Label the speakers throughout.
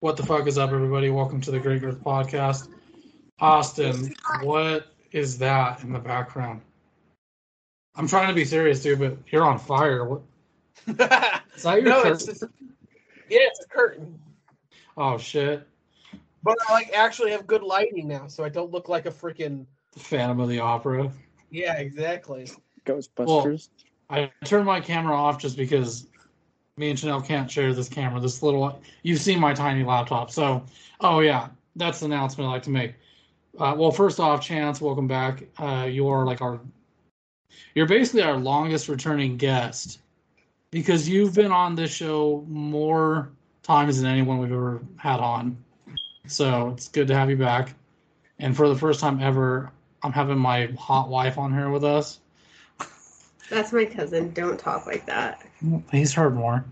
Speaker 1: What the fuck is up, everybody? Welcome to the Great Girth Podcast. Austin, what is that in the background? I'm trying to be serious, dude, but you're on fire. What? Is that your
Speaker 2: no,
Speaker 1: curtain?
Speaker 2: it's just, yeah, it's a curtain.
Speaker 1: Oh shit!
Speaker 2: But I like actually have good lighting now, so I don't look like a freaking
Speaker 1: Phantom of the Opera.
Speaker 2: yeah, exactly.
Speaker 3: Ghostbusters.
Speaker 1: I turned my camera off just because me and Shanelle can't share this camera. This little, you've seen my tiny laptop. So, oh yeah, that's the announcement I like to make. Uh, well, first off, Chance, welcome back. Uh, you're like our, you're basically our longest returning guest because you've been on this show more times than anyone we've ever had on. So it's good to have you back. And for the first time ever, I'm having my hot wife on here with us.
Speaker 4: That's my cousin. Don't talk like that.
Speaker 1: He's heard more.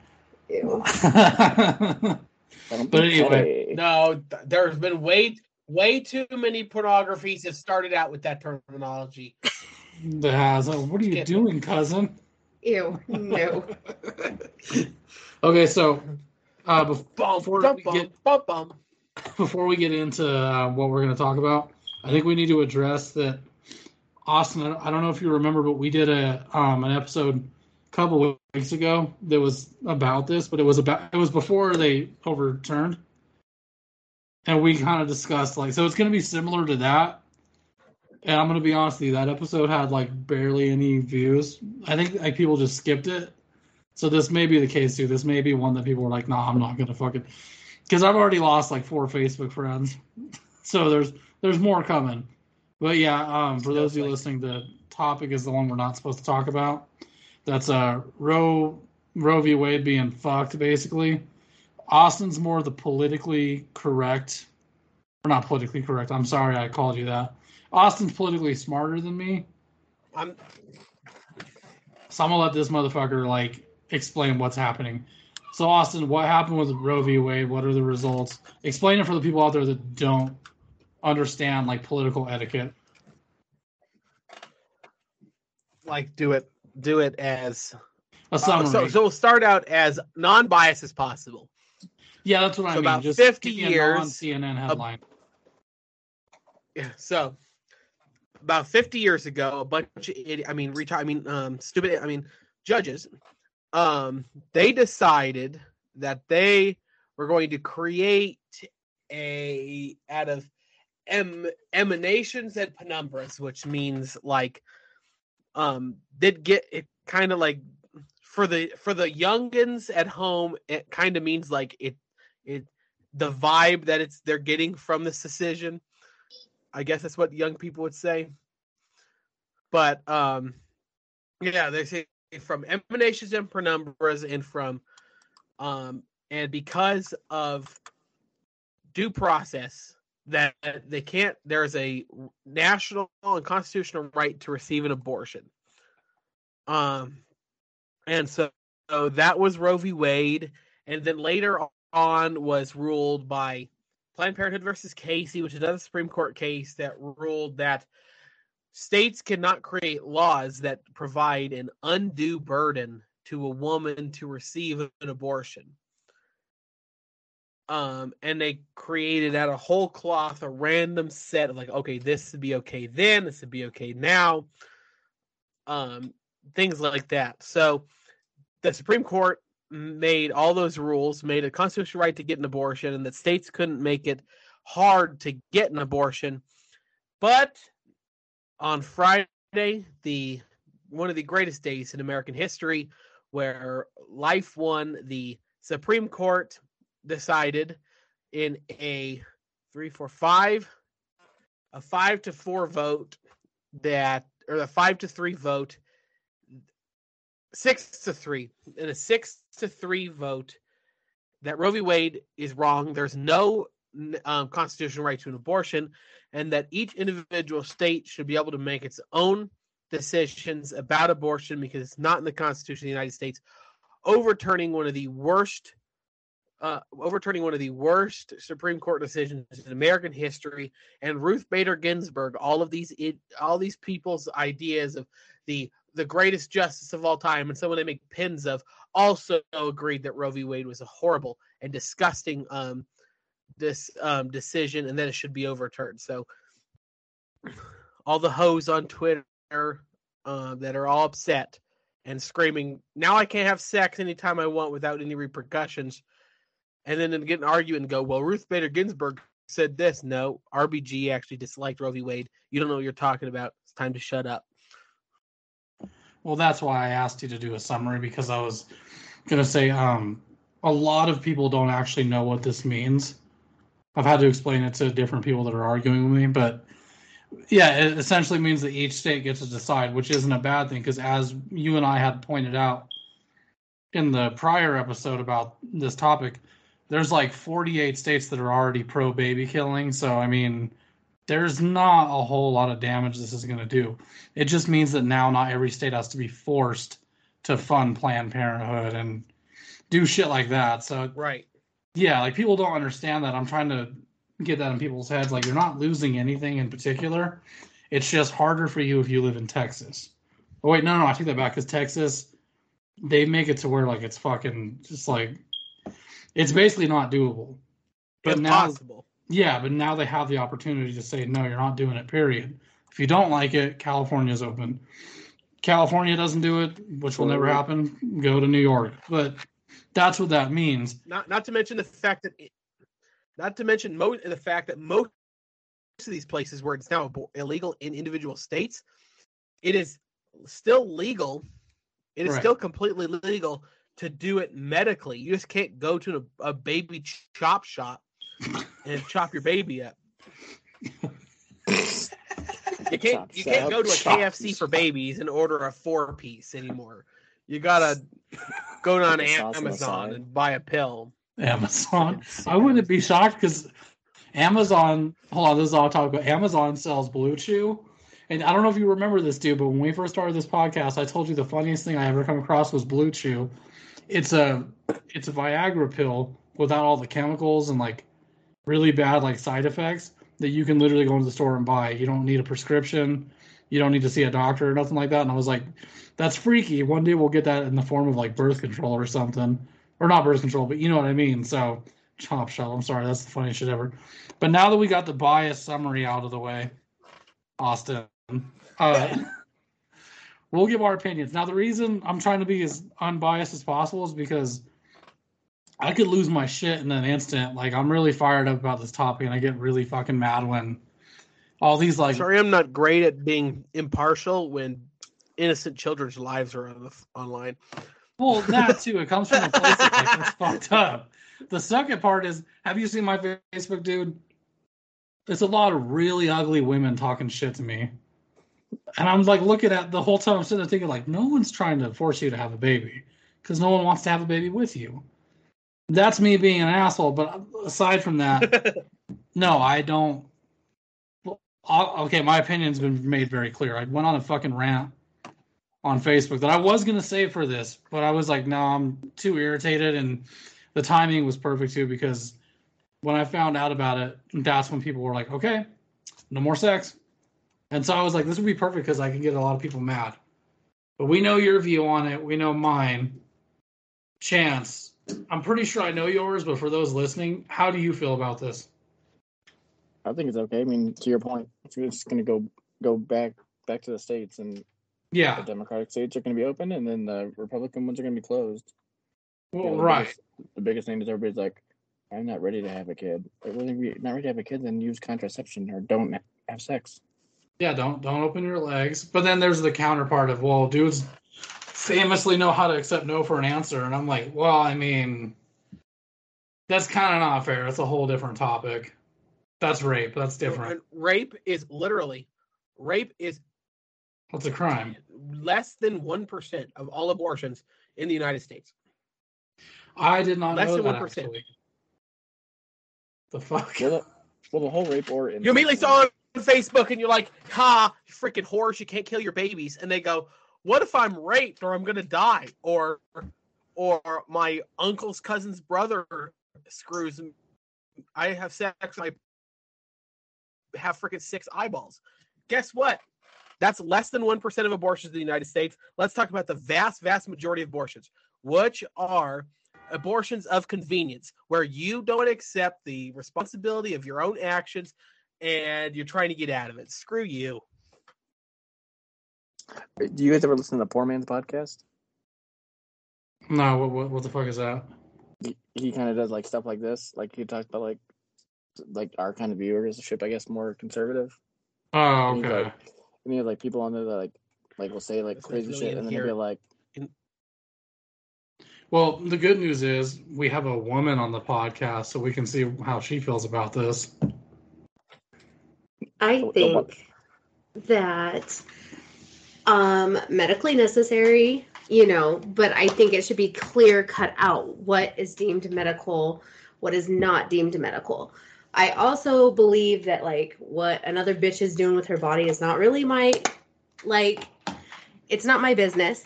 Speaker 4: Ew.
Speaker 1: but
Speaker 3: But
Speaker 1: anyway.
Speaker 2: No, th- there's been way way too many pornographies that started out with that terminology.
Speaker 1: the has. oh, What are you
Speaker 2: Skip.
Speaker 1: doing, cousin?
Speaker 4: Ew. No.
Speaker 1: Okay, so uh, Before
Speaker 2: bum,
Speaker 1: we get-
Speaker 2: bum, bum.
Speaker 1: before we get into uh, what we're going to talk about, I think we need to address that. Austin, I don't- I don't know if you remember, but we did a um, an episode a couple weeks ago that was about this, but it was about it was before they overturned, and we kind of discussed like so it's going to be similar to that. And I'm going to be honest with you, that episode had like barely any views. I think like people just skipped it. So this may be the case too. This may be one that people are like, "Nah, I'm not going to fucking." Because I've already lost like four Facebook friends, so there's there's more coming. But yeah, um, for those of you listening, the topic is the one we're not supposed to talk about. That's uh Roe Roe v. Wade being fucked, basically. Austin's more the politically correct, or not politically correct. I'm sorry, I called you that. Austin's politically smarter than me,
Speaker 2: I'm
Speaker 1: so I'm gonna let this motherfucker like explain what's happening. So Austin, what happened with Roe v. Wade? What are the results? Explain it for the people out there that don't understand like political etiquette.
Speaker 2: like do it do it as
Speaker 1: A
Speaker 2: uh,
Speaker 1: summary.
Speaker 2: so so we'll start out as non-biased as possible.
Speaker 1: yeah, that's what I mean.
Speaker 2: about
Speaker 1: Just
Speaker 2: 50
Speaker 1: give me a
Speaker 2: years
Speaker 1: non-CNN headline.
Speaker 2: Yeah. So about 50 years ago, a bunch of idi- I mean retire I mean um stupid I mean judges um they decided that they were going to create a out of em, emanations and penumbras which means like um did get it kind of like for the for the youngins at home it kind of means like it it the vibe that it's they're getting from this decision I guess that's what young people would say. But um yeah, they say from emanations and penumbras and from um and because of due process that they can't there's a national and constitutional right to receive an abortion. Um and so, so that was Roe v. Wade and then later on was ruled by Planned Parenthood versus Casey, which is another Supreme Court case that ruled that states cannot create laws that provide an undue burden to a woman to receive an abortion. Um, and they created out of whole cloth a random set of like, okay, this would be okay then, this would be okay now. Um, things like that. So the Supreme Court made all those rules, made a constitutional right to get an abortion, and that states couldn't make it hard to get an abortion. But on Friday, the one of the greatest days in American history, where life won, the Supreme Court decided in a three, four, five, a five to four vote that, or a five to three vote six to three in a six to three vote that Roe v. Wade is wrong. There's no um, constitutional right to an abortion, and that each individual state should be able to make its own decisions about abortion because it's not in the Constitution of the United States. Overturning one of the worst, uh, overturning one of the worst Supreme Court decisions in American history, and Ruth Bader Ginsburg. All of these, it, all these people's ideas of the the greatest justice of all time, and someone they make pins of, also agreed that Roe v. Wade was a horrible and disgusting um, this um, decision and that it should be overturned. So all the hoes on Twitter uh, that are all upset and screaming, "Now I can't have sex anytime I want without any repercussions," and then get an argument and go, "Well, Ruth Bader Ginsburg said this." No, RBG actually disliked Roe v. Wade. You don't know what you're talking about. It's time to shut up.
Speaker 1: Well, that's why I asked you to do a summary because I was going to say um, a lot of people don't actually know what this means. I've had to explain it to different people that are arguing with me, but yeah, it essentially means that each state gets to decide, which isn't a bad thing because as you and I had pointed out in the prior episode about this topic, there's like 48 states that are already pro baby killing. So, I mean, there's not a whole lot of damage this is going to do. It just means that now not every state has to be forced to fund Planned Parenthood and do shit like that. So,
Speaker 2: right.
Speaker 1: Yeah, like people don't understand that. I'm trying to get that in people's heads. Like you're not losing anything in particular. It's just harder for you if you live in Texas. Oh wait, no, no, I take that back because Texas, they make it to where like it's fucking just like it's basically not doable.
Speaker 2: But Impossible.
Speaker 1: now, yeah, but now they have the opportunity to say no, you're not doing it. Period. If you don't like it, California's open. California doesn't do it, which will never happen. Go to New York, but that's what that means.
Speaker 2: Not not to mention the fact that it, not to mention most the fact that most of these places where it's now illegal in individual states, it is still legal. It is right. still completely legal to do it medically. You just can't go to a, a baby chop shop and chop your baby up. You can't you can't go to a KFC for babies and order a four piece anymore. You gotta go on Amazon and buy a pill.
Speaker 1: Amazon. I wouldn't be shocked because Amazon. Hold on, this is all talk about. Amazon sells Blue Chew, and I don't know if you remember this, dude. But when we first started this podcast, I told you the funniest thing I ever come across was Blue Chew. It's a it's a Viagra pill without all the chemicals and like really bad like side effects that you can literally go into the store and buy. You don't need a prescription. You don't need to see a doctor or nothing like that. And I was like, that's freaky. One day we'll get that in the form of like birth control or something or not birth control, but you know what I mean. So chop shop. I'm sorry, that's the funniest shit ever. But now that we got the bias summary out of the way, Austin, uh, we'll give our opinions. Now the reason I'm trying to be as unbiased as possible is because I could lose my shit in an instant. Like I'm really fired up about this topic, and I get really fucking mad when all these like.
Speaker 2: Sorry, I'm not great at being impartial when innocent children's lives are on the, online.
Speaker 1: Well, that too. It comes from a place that's, like, that's fucked up. The second part is, have you seen my Facebook, dude? There's a lot of really ugly women talking shit to me, and I'm like looking at the whole time. I'm sitting there thinking, like, no one's trying to force you to have a baby because no one wants to have a baby with you. That's me being an asshole. But aside from that, no, I don't. Okay, my opinion's been made very clear. I went on a fucking rant on Facebook that I was gonna say for this, but I was like, no, I'm too irritated, and the timing was perfect too because when I found out about it, that's when people were like, okay, no more sex, and so I was like, this would be perfect because I can get a lot of people mad. But we know your view on it. We know mine. Chance, I'm pretty sure I know yours, but for those listening, how do you feel about this?
Speaker 3: I think it's okay. I mean, to your point, it's just going to go go back back to the states, and
Speaker 1: yeah,
Speaker 3: the Democratic states are going to be open, and then the Republican ones are going to be closed.
Speaker 1: Well, you know, the right.
Speaker 3: Biggest, the biggest thing is everybody's like, "I'm not ready to have a kid." Like, well, if you're not ready to have a kid, then use contraception or don't have sex.
Speaker 1: Yeah, don't don't open your legs. But then there's the counterpart of, well, dudes famously know how to accept no for an answer, and I'm like, well, I mean, that's kind of not fair. It's a whole different topic. That's rape. That's different.
Speaker 2: Rape is literally rape is
Speaker 1: What's a crime?
Speaker 2: Less than one percent of all abortions in the United States.
Speaker 1: I did not Less know than that. 1%. Actually. The fuck?
Speaker 3: Well, the, well, the whole rape or
Speaker 2: you immediately saw on Facebook and you're like, "Ha, you freaking horse! You can't kill your babies." And they go, "What if I'm raped or I'm gonna die or or my uncle's cousin's brother screws? I have sex. I have freaking six eyeballs. Guess what? That's less than 1% of abortions in the United States. Let's talk about the vast, vast majority of abortions, which are abortions of convenience, where you don't accept the responsibility of your own actions and you're trying to get out of it. Screw you.
Speaker 3: Do you guys ever listen to the Poor Man's podcast?
Speaker 1: No, what, what, what the fuck is that?
Speaker 3: He, he kind of does like stuff like this. Like he talks about like like our kind of viewership, I guess, more conservative.
Speaker 1: Oh,
Speaker 3: And he's
Speaker 1: okay.
Speaker 3: like, and he has like people on there that like like will say like
Speaker 2: There's
Speaker 3: crazy
Speaker 2: really
Speaker 3: shit, and then he'll be
Speaker 2: inherent-
Speaker 3: like,
Speaker 1: Well, the good news is we have a woman on the podcast, so we can see how she feels about this.
Speaker 4: I
Speaker 3: The- the
Speaker 4: think that um medically necessary, you know, but I think it should be clear cut out what is deemed medical, what is not deemed medical. I also believe that like what another bitch is doing with her body is not really my like it's not my business.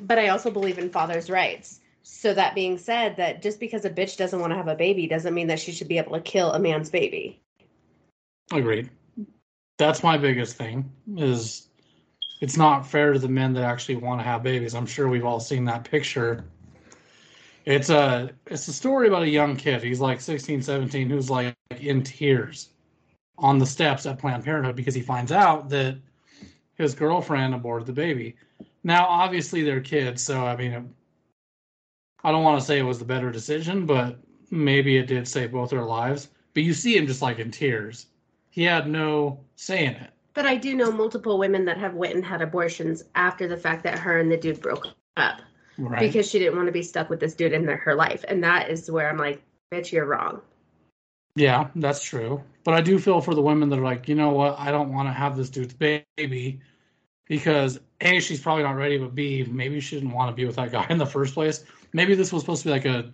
Speaker 4: But I also believe in father's rights. So that being said, that just because a bitch doesn't want to have a baby doesn't mean that she should be able to kill a man's baby.
Speaker 1: Agreed. That's my biggest thing is it's not fair to the men that actually want to have babies. I'm sure we've all seen that picture. It's a it's a story about a young kid. He's like 16, 17 who's like in tears on the steps at Planned Parenthood because he finds out that his girlfriend aborted the baby. Now, obviously they're kids, so I mean I don't want to say it was the better decision, but maybe it did save both their lives. But you see him just like in tears. He had no say in it.
Speaker 4: But I do know multiple women that have went and had abortions after the fact that her and the dude broke up
Speaker 1: Right.
Speaker 4: because she didn't want to be stuck with this dude in their, her life. And that is where I'm like, bitch, you're wrong.
Speaker 1: yeah, that's true. But I do feel for the women that are like, you know what, I don't want to have this dude's baby because A, she's probably not ready, but B, maybe she didn't want to be with that guy in the first place. Maybe this was supposed to be like a,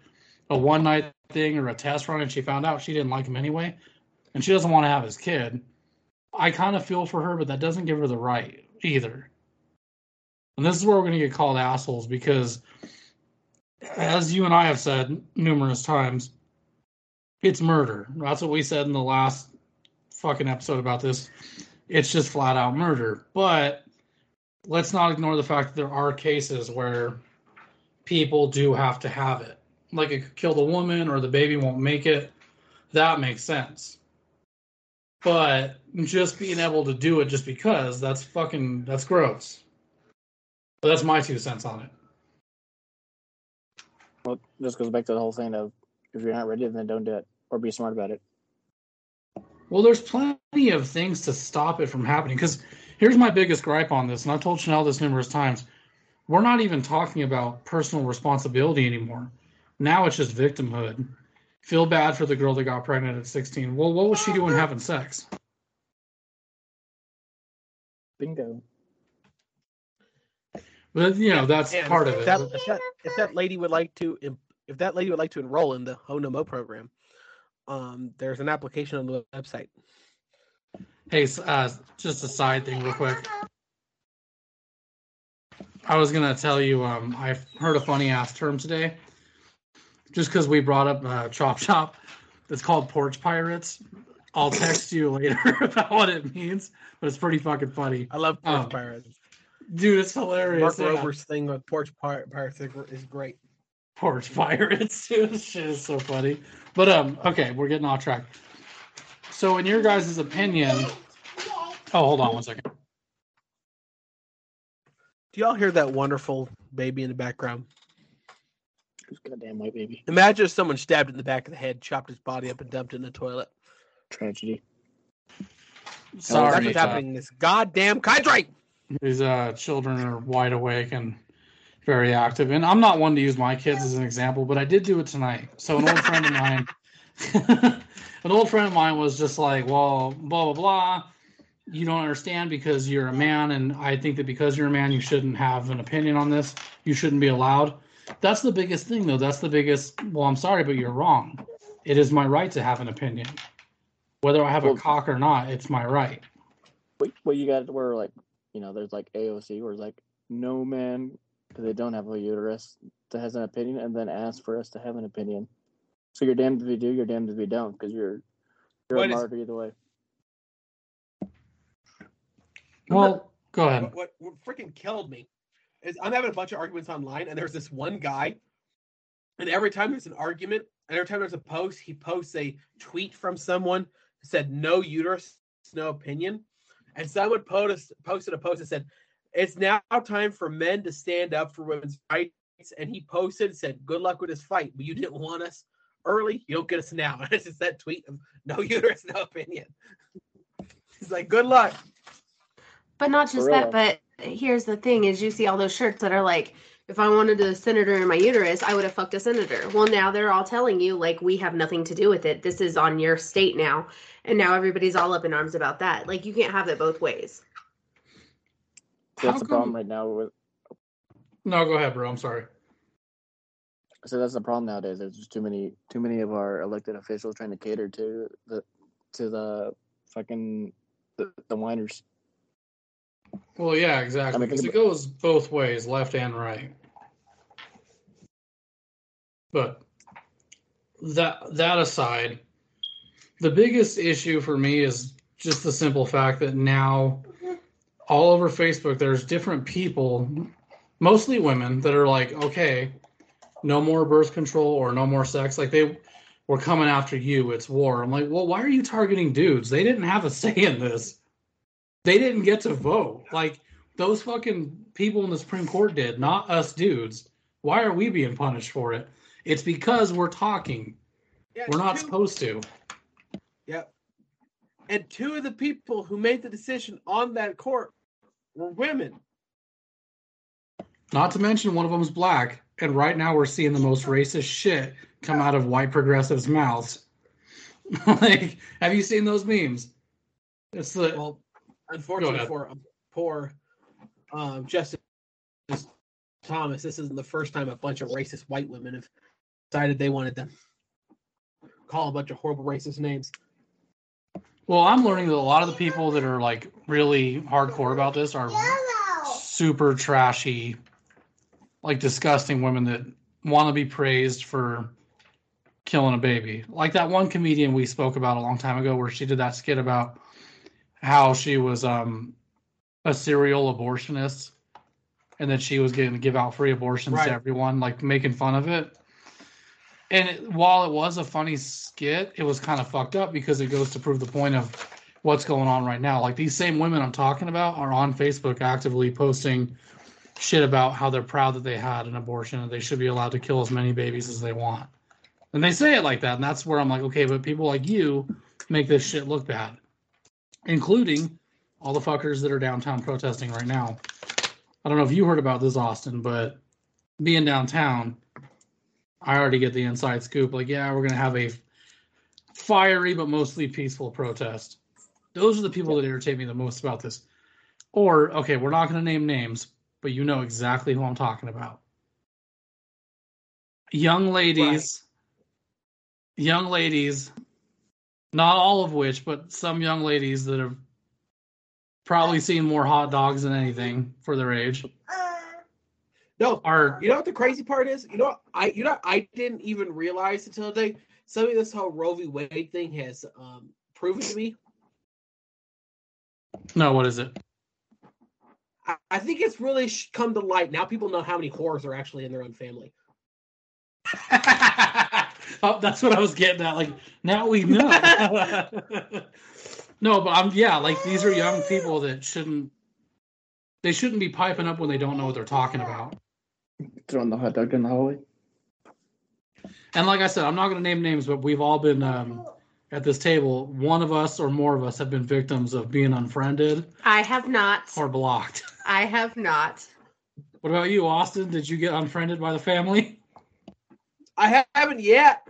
Speaker 1: a one night thing or a test run and she found out she didn't like him anyway and she doesn't want to have his kid. I kind of feel for her, but that doesn't give her the right either. And this is where we're going to get called assholes because, as you and I have said numerous times, it's murder. That's what we said in the last fucking episode about this. It's just flat out murder. But let's not ignore the fact that there are cases where people do have to have it. Like it could kill the woman or the baby won't make it. That makes sense. But just being able to do it just because, that's fucking, that's gross. But that's my two cents on it.
Speaker 3: well, this goes back to the whole thing of if you're not ready, then don't do it, or be smart about it.
Speaker 1: Well, there's plenty of things to stop it from happening. Because here's my biggest gripe on this, and I've told Shanelle this numerous times. We're not even talking about personal responsibility anymore. Now it's just victimhood. Feel bad for the girl that got pregnant at 16. Well, what was she doing having sex?
Speaker 3: Bingo.
Speaker 1: But you know that's
Speaker 2: And
Speaker 1: part of it.
Speaker 2: That, if, that, if that lady would like to, if that lady would like to enroll in the Ho No Mo program, um, there's an application on the website.
Speaker 1: Hey, uh, just a side thing, real quick. I was gonna tell you, um, I heard a funny ass term today, just because we brought up uh, Chop Shop. It's called porch pirates. I'll text you later about what it means, but it's pretty fucking funny,
Speaker 2: I love Porch
Speaker 1: Oh,
Speaker 2: Pirates.
Speaker 1: dude. It's
Speaker 2: Mark
Speaker 1: hilarious. yeah.
Speaker 2: Rober's thing with Porch Pir- Pirates is great.
Speaker 1: porch pirates, dude. This shit is so funny. But um, okay, we're getting off track. So, in your guys' opinion, oh, hold on one second.
Speaker 2: Do y'all hear that wonderful baby in the background?
Speaker 3: Who's goddamn white baby?
Speaker 2: Imagine if someone stabbed in the back of the head, chopped his body up, and dumped in the toilet.
Speaker 3: Tragedy.
Speaker 1: Sorry,
Speaker 2: That's what's
Speaker 1: uh,
Speaker 2: happening in this goddamn country.
Speaker 1: These uh, children are wide awake and very active. And I'm not one to use my kids as an example, but I did do it tonight. So an old friend of mine, an old friend of mine was just like, "Well, blah blah blah. You don't understand because you're a man, and I think that because you're a man, you shouldn't have an opinion on this. You shouldn't be allowed." That's the biggest thing, though. That's the biggest. Well, I'm sorry, but you're wrong. It is my right to have an opinion, whether I have
Speaker 3: Well-
Speaker 1: a cock or not. It's my right.
Speaker 3: What, what you got where like, you know, there's like AOC where it's like no man because they don't have a uterus that has an opinion, and then ask for us to have an opinion. So you're damned if you do, you're damned if you don't, because you're you're
Speaker 2: What
Speaker 3: a
Speaker 2: is-
Speaker 3: martyr either way.
Speaker 1: Well, go ahead.
Speaker 2: What, what, what freaking killed me is I'm having a bunch of arguments online, and there's this one guy and every time there's an argument, and every time there's a post, he posts a tweet from someone who said no uterus, no opinion. And someone post, posted a post that said, It's now time for men to stand up for women's rights. And he posted, said, Good luck with this fight, but you didn't want us early. You don't get us now. And it's just that tweet of no uterus, no opinion. He's like, Good luck.
Speaker 4: But not just that, but here's the thing is you see all those shirts that are like, if I wanted a senator in my uterus, I would have fucked a senator. Well, now they're all telling you like we have nothing to do with it. This is on your state now. And now everybody's all up in arms about that. Like you can't have it both ways.
Speaker 1: How
Speaker 3: That's the problem right now with
Speaker 1: No, go ahead, bro. I'm sorry.
Speaker 3: so that's the problem nowadays. There's just too many too many of our elected officials trying to cater to the to the fucking the, the whiners.
Speaker 1: Well, yeah, exactly. Because it goes both ways, left and right. But that that aside, the biggest issue for me is just the simple fact that now all over Facebook there's different people, mostly women, that are like, okay, no more birth control or no more sex. Like they were coming after you. It's war. I'm like, well, why are you targeting dudes? They didn't have a say in this they didn't get to vote. Like those fucking people in the Supreme Court did, not us dudes. Why are we being punished for it? It's because we're talking.
Speaker 2: Yeah,
Speaker 1: We're not
Speaker 2: two-
Speaker 1: supposed to.
Speaker 2: Yep. And two of the people who made the decision on that court were women.
Speaker 1: Not to mention one of them's black, and right now we're seeing the most racist shit come out of white progressives' mouths. like, have you seen those memes? It's the
Speaker 2: Well, unfortunately for poor um, Justice Thomas, this isn't the first time a bunch of racist white women have decided they wanted to call a bunch of horrible racist names.
Speaker 1: well, I'm learning that a lot of the people that are like really hardcore about this are super trashy, like disgusting women that want to be praised for killing a baby. Like that one comedian we spoke about a long time ago where she did that skit about how she was um a serial abortionist and that she was getting to give out free abortions
Speaker 2: Right.
Speaker 1: to everyone, like making fun of it. And it, while it was a funny skit, it was kind of fucked up because it goes to prove the point of what's going on right now. Like these same women I'm talking about are on Facebook actively posting shit about how they're proud that they had an abortion and they should be allowed to kill as many babies as they want. And they say it like that, and that's where I'm like, okay, but people like you make this shit look bad, including all the fuckers that are downtown protesting right now. I don't know if you heard about this, Austin, but being downtown, I already get the inside scoop. Like, yeah, we're gonna have a fiery but mostly peaceful protest. Those are the people that irritate me the most about this. Or, okay, we're not going to name names, but you know exactly who I'm talking about. Young ladies, young ladies, not all of which, but some young ladies that have probably seen more hot dogs than anything for their age
Speaker 2: No,
Speaker 1: are
Speaker 2: you know what the crazy part is? You know what I you know I didn't even realize until today. Some of this whole Roe v. Wade thing has um, proven to me.
Speaker 1: no, what is it?
Speaker 2: I, I think it's really come to light now. People know how many whores are actually in their own family.
Speaker 1: oh, that's what I was getting at. Like now we know. no, but I'm yeah. Like these are young people that shouldn't. They shouldn't be piping up when they don't know what they're talking about.
Speaker 3: Throwing the hot dog in the hallway.
Speaker 1: And like I said, I'm not going to name names, but we've all been um, at this table. One of us or more of us have been victims of being unfriended
Speaker 4: I have not.
Speaker 1: or blocked.
Speaker 4: I have not.
Speaker 1: What about you, Austin? Did you get unfriended by the family?
Speaker 2: I haven't yet.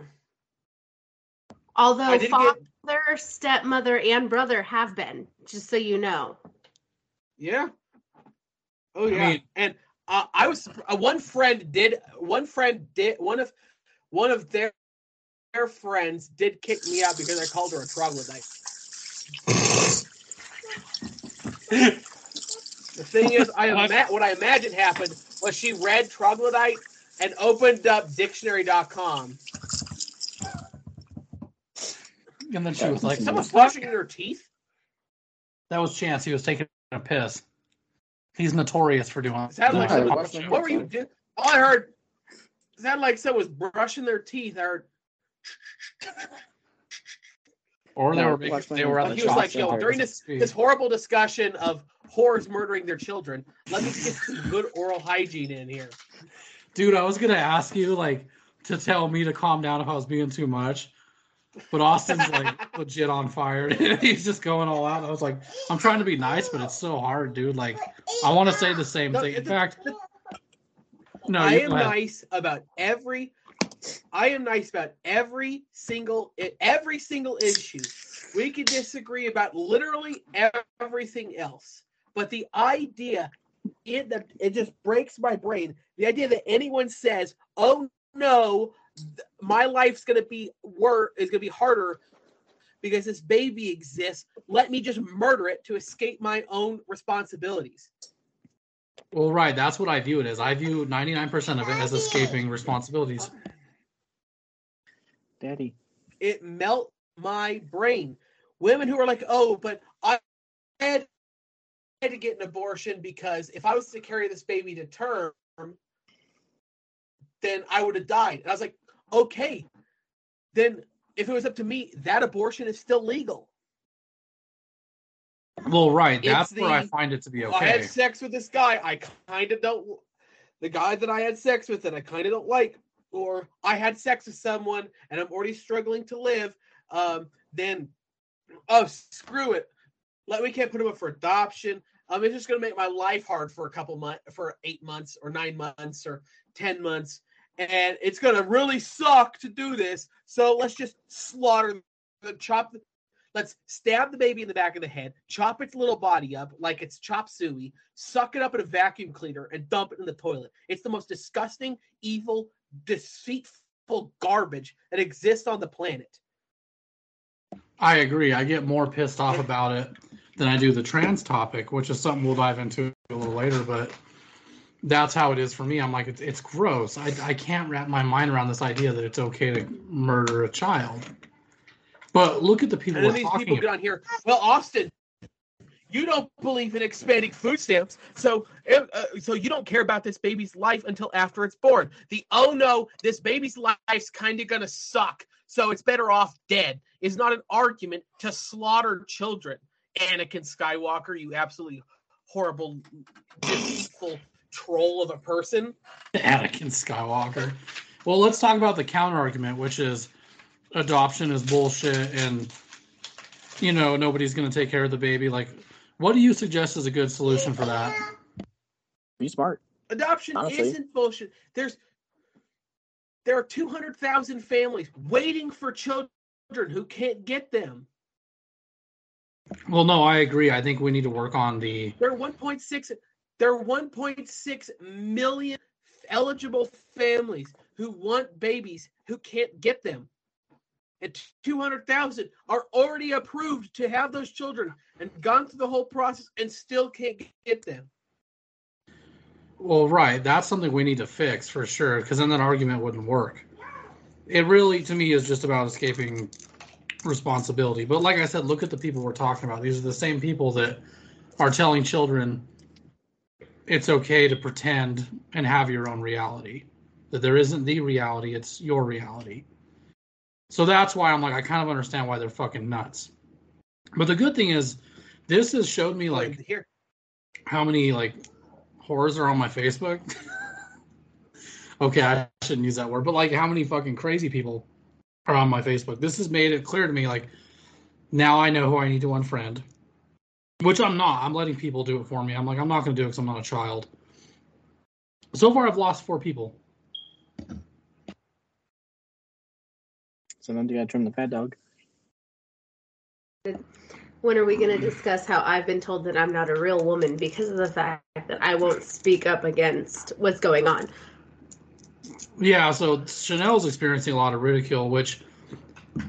Speaker 4: Although
Speaker 2: I did
Speaker 4: father,
Speaker 2: get
Speaker 4: stepmother, and brother have been, just so you know.
Speaker 2: yeah. Oh
Speaker 1: I
Speaker 2: yeah,
Speaker 1: mean-
Speaker 2: and uh, I was uh, one friend did one friend did one of one of their their friends did kick me out because I called her a troglodyte. The thing is, I ima- what I imagine happened was she read troglodyte and opened up dictionary.com.
Speaker 1: And then she was like,
Speaker 2: Someone's
Speaker 1: "What
Speaker 2: brushing in her teeth.
Speaker 1: That was Chance. He was taking a piss. He's notorious for doing
Speaker 2: that
Speaker 1: that.
Speaker 2: like
Speaker 3: Hi,
Speaker 2: some- What were you doing? All oh, I heard sounded like someone was brushing their teeth or
Speaker 1: Or they
Speaker 3: No,
Speaker 1: were making, they were on the
Speaker 2: he was like, yo, during this this horrible discussion of whores murdering their children, let me get some good oral hygiene in here.
Speaker 1: Dude, I was gonna ask you like to tell me to calm down if I was being too much, but Austin's like legit on fire. He's just going all out. I was like, I'm trying to be nice, but it's so hard, dude. Like, I want to say the same
Speaker 2: No,
Speaker 1: thing. In
Speaker 2: it's-
Speaker 1: fact, no,
Speaker 2: I am nice about every. I am nice about every single every single issue. We can disagree about literally everything else, but the idea it that it just breaks my brain. The idea that anyone says, "Oh no, th- my life's gonna be worse is gonna be harder because this baby exists. Let me just murder it to escape my own responsibilities."
Speaker 1: Well, right. That's what I view it as. I view 99% of it as escaping responsibilities.
Speaker 3: Daddy.
Speaker 2: it melt my brain. Women who are like, oh, but I had, I had to get an abortion because if I was to carry this baby to term, then I would have died. And I was like, okay, then if it was up to me, that abortion is still legal.
Speaker 1: Well, right. That's where I find it to be okay.
Speaker 2: I had sex with this guy. I kind of don't. The guy that I had sex with that I kind of don't like, or I had sex with someone and I'm already struggling to live. Um, then, oh screw it. Let me can't put him up for adoption. Um, it's just gonna make my life hard for a couple months, for eight months or nine months or ten months, and it's gonna really suck to do this. So let's just slaughter the chop. Let's stab the baby in the back of the head, chop its little body up like it's chop suey, suck it up in a vacuum cleaner, and dump it in the toilet. It's the most disgusting, evil, deceitful garbage that exists on the planet.
Speaker 1: I agree. I get more pissed off about it than I do the trans topic, which is something we'll dive into a little later. But that's how it is for me. I'm like, it's, it's gross. I, I can't wrap my mind around this idea that it's okay to murder a child. But look at the people
Speaker 2: And these
Speaker 1: talking
Speaker 2: people get on here. Well, Austin, you don't believe in expanding food stamps, so uh, so you don't care about this baby's life until after it's born. The oh no, this baby's life's kind of gonna suck, so it's better off dead is not an argument to slaughter children. Anakin Skywalker, you absolutely horrible, deceitful troll of a person.
Speaker 1: Anakin Skywalker. Well, let's talk about the counter argument, which is adoption is bullshit and you know nobody's going to take care of the baby. Like, what do you suggest is a good solution for that?
Speaker 3: Be smart.
Speaker 2: Adoption
Speaker 3: Honestly.
Speaker 2: isn't bullshit. There's there are 200,000 families waiting for children who can't get them.
Speaker 1: Well, no, I agree. I think we need to work on the
Speaker 2: There are 1.6 there are 1.6 million eligible families who want babies who can't get them. And 200,000 are already approved to have those children and gone through the whole process and still can't get them.
Speaker 1: Well, right. That's something we need to fix for sure, because then that argument wouldn't work. It really, to me, is just about escaping responsibility. But like I said, look at the people we're talking about. These are the same people that are telling children it's okay to pretend and have your own reality. That there isn't the reality, it's your reality. So that's why I'm like, I kind of understand why they're fucking nuts. But the good thing is, this has showed me like
Speaker 2: here.
Speaker 1: how many like whores are on my Facebook. okay, I shouldn't use that word, but like how many fucking crazy people are on my Facebook. This has made it clear to me like now I know who I need to unfriend. Which I'm not. I'm letting people do it for me. I'm like, I'm not going to do it because I'm not a child. So far, I've lost four people.
Speaker 3: Sometimes you gotta trim the fat dog.
Speaker 4: When are we going to discuss how I've been told that I'm not a real woman because of the fact that I won't speak up against what's going on?
Speaker 1: Yeah, so Shanelle's experiencing a lot of ridicule, which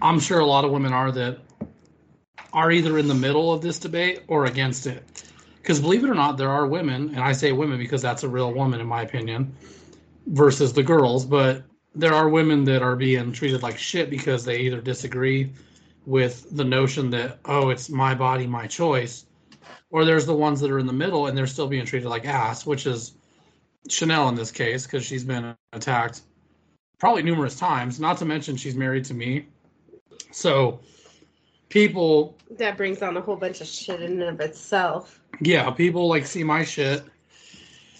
Speaker 1: I'm sure a lot of women are that are either in the middle of this debate or against it. Because believe it or not, there are women, and I say women because that's a real woman in my opinion, versus the girls, but there are women that are being treated like shit because they either disagree with the notion that, oh, it's my body, my choice, or there's the ones that are in the middle and they're still being treated like ass, which is Shanelle in this case because she's been attacked probably numerous times. Not to mention she's married to me, so people
Speaker 4: That brings on a whole bunch of shit in and of itself.
Speaker 1: yeah, people like see my shit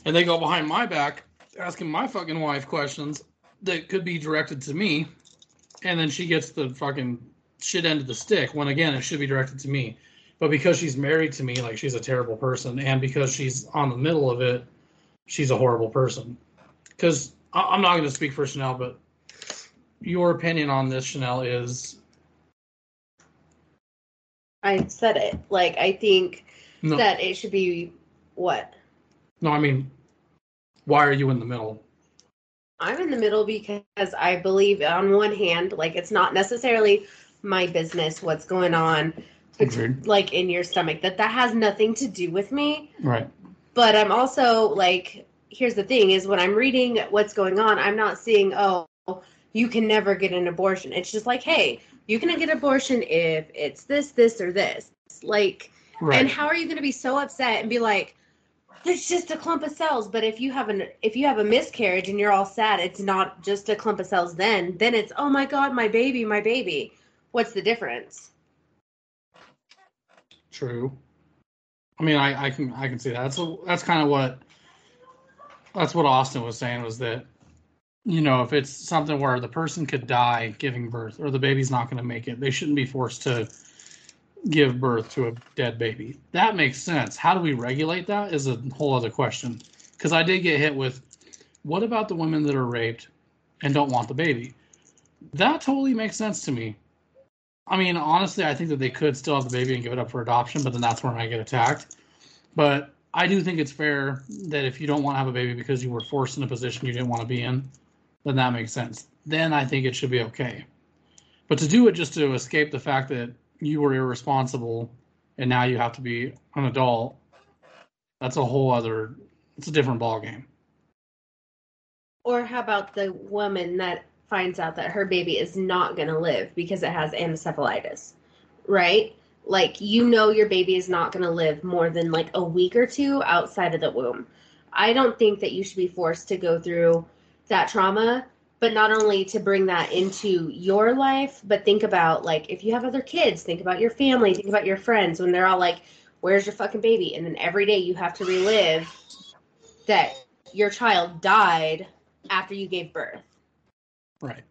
Speaker 1: and they go behind my back asking my fucking wife questions that could be directed to me. And then she gets the fucking shit end of the stick when again it should be directed to me. But because she's married to me, like she's a terrible person. And because she's on the middle of it, she's a horrible person. Because I'm not going to speak for Shanelle, but your opinion on this, Shanelle, is
Speaker 4: I said it. Like I think
Speaker 1: no,
Speaker 4: that it should be what?
Speaker 1: no, I mean, why are you in the middle?
Speaker 4: I'm in the middle because I believe on one hand, like it's not necessarily my business what's going on
Speaker 1: Agreed.
Speaker 4: like in your stomach. That that has nothing to do with me.
Speaker 1: Right.
Speaker 4: But I'm also like here's the thing is when I'm reading what's going on, I'm not seeing oh you can never get an abortion. It's just like, hey, you can get abortion if it's this, this, or this. Like
Speaker 1: Right.
Speaker 4: And how are you going to be so upset and be like, "It's just a clump of cells"? But if you have an if you have a miscarriage and you're all sad, it's not just a clump of cells. Then then it's oh my god, my baby, my baby. What's the difference?
Speaker 1: True. I mean, I, I can I can see that. That's that's kind of what that's what Austin was saying was that you know if it's something where the person could die giving birth or the baby's not going to make it, they shouldn't be forced to give birth to a dead baby. That makes sense. How do we regulate that is a whole other question. Because I did get hit with, what about the women that are raped and don't want the baby? That totally makes sense to me. I mean, honestly, I think that they could still have the baby and give it up for adoption, but then that's where I get attacked. But I do think it's fair that if you don't want to have a baby because you were forced in a position you didn't want to be in, then that makes sense. Then I think it should be okay. But to do it just to escape the fact that you were irresponsible and now you have to be an adult, that's a whole other, it's a different ballgame.
Speaker 4: Or how about the woman that finds out that her baby is not going to live because it has encephalitis, right? Like you know your baby is not going to live more than like a week or two outside of the womb. I don't think that you should be forced to go through that trauma, but not only to bring that into your life, but think about like if you have other kids, think about your family, think about your friends when they're all like, "Where's your fucking baby?" and then every day you have to relive that your child died after you gave birth.
Speaker 1: Right.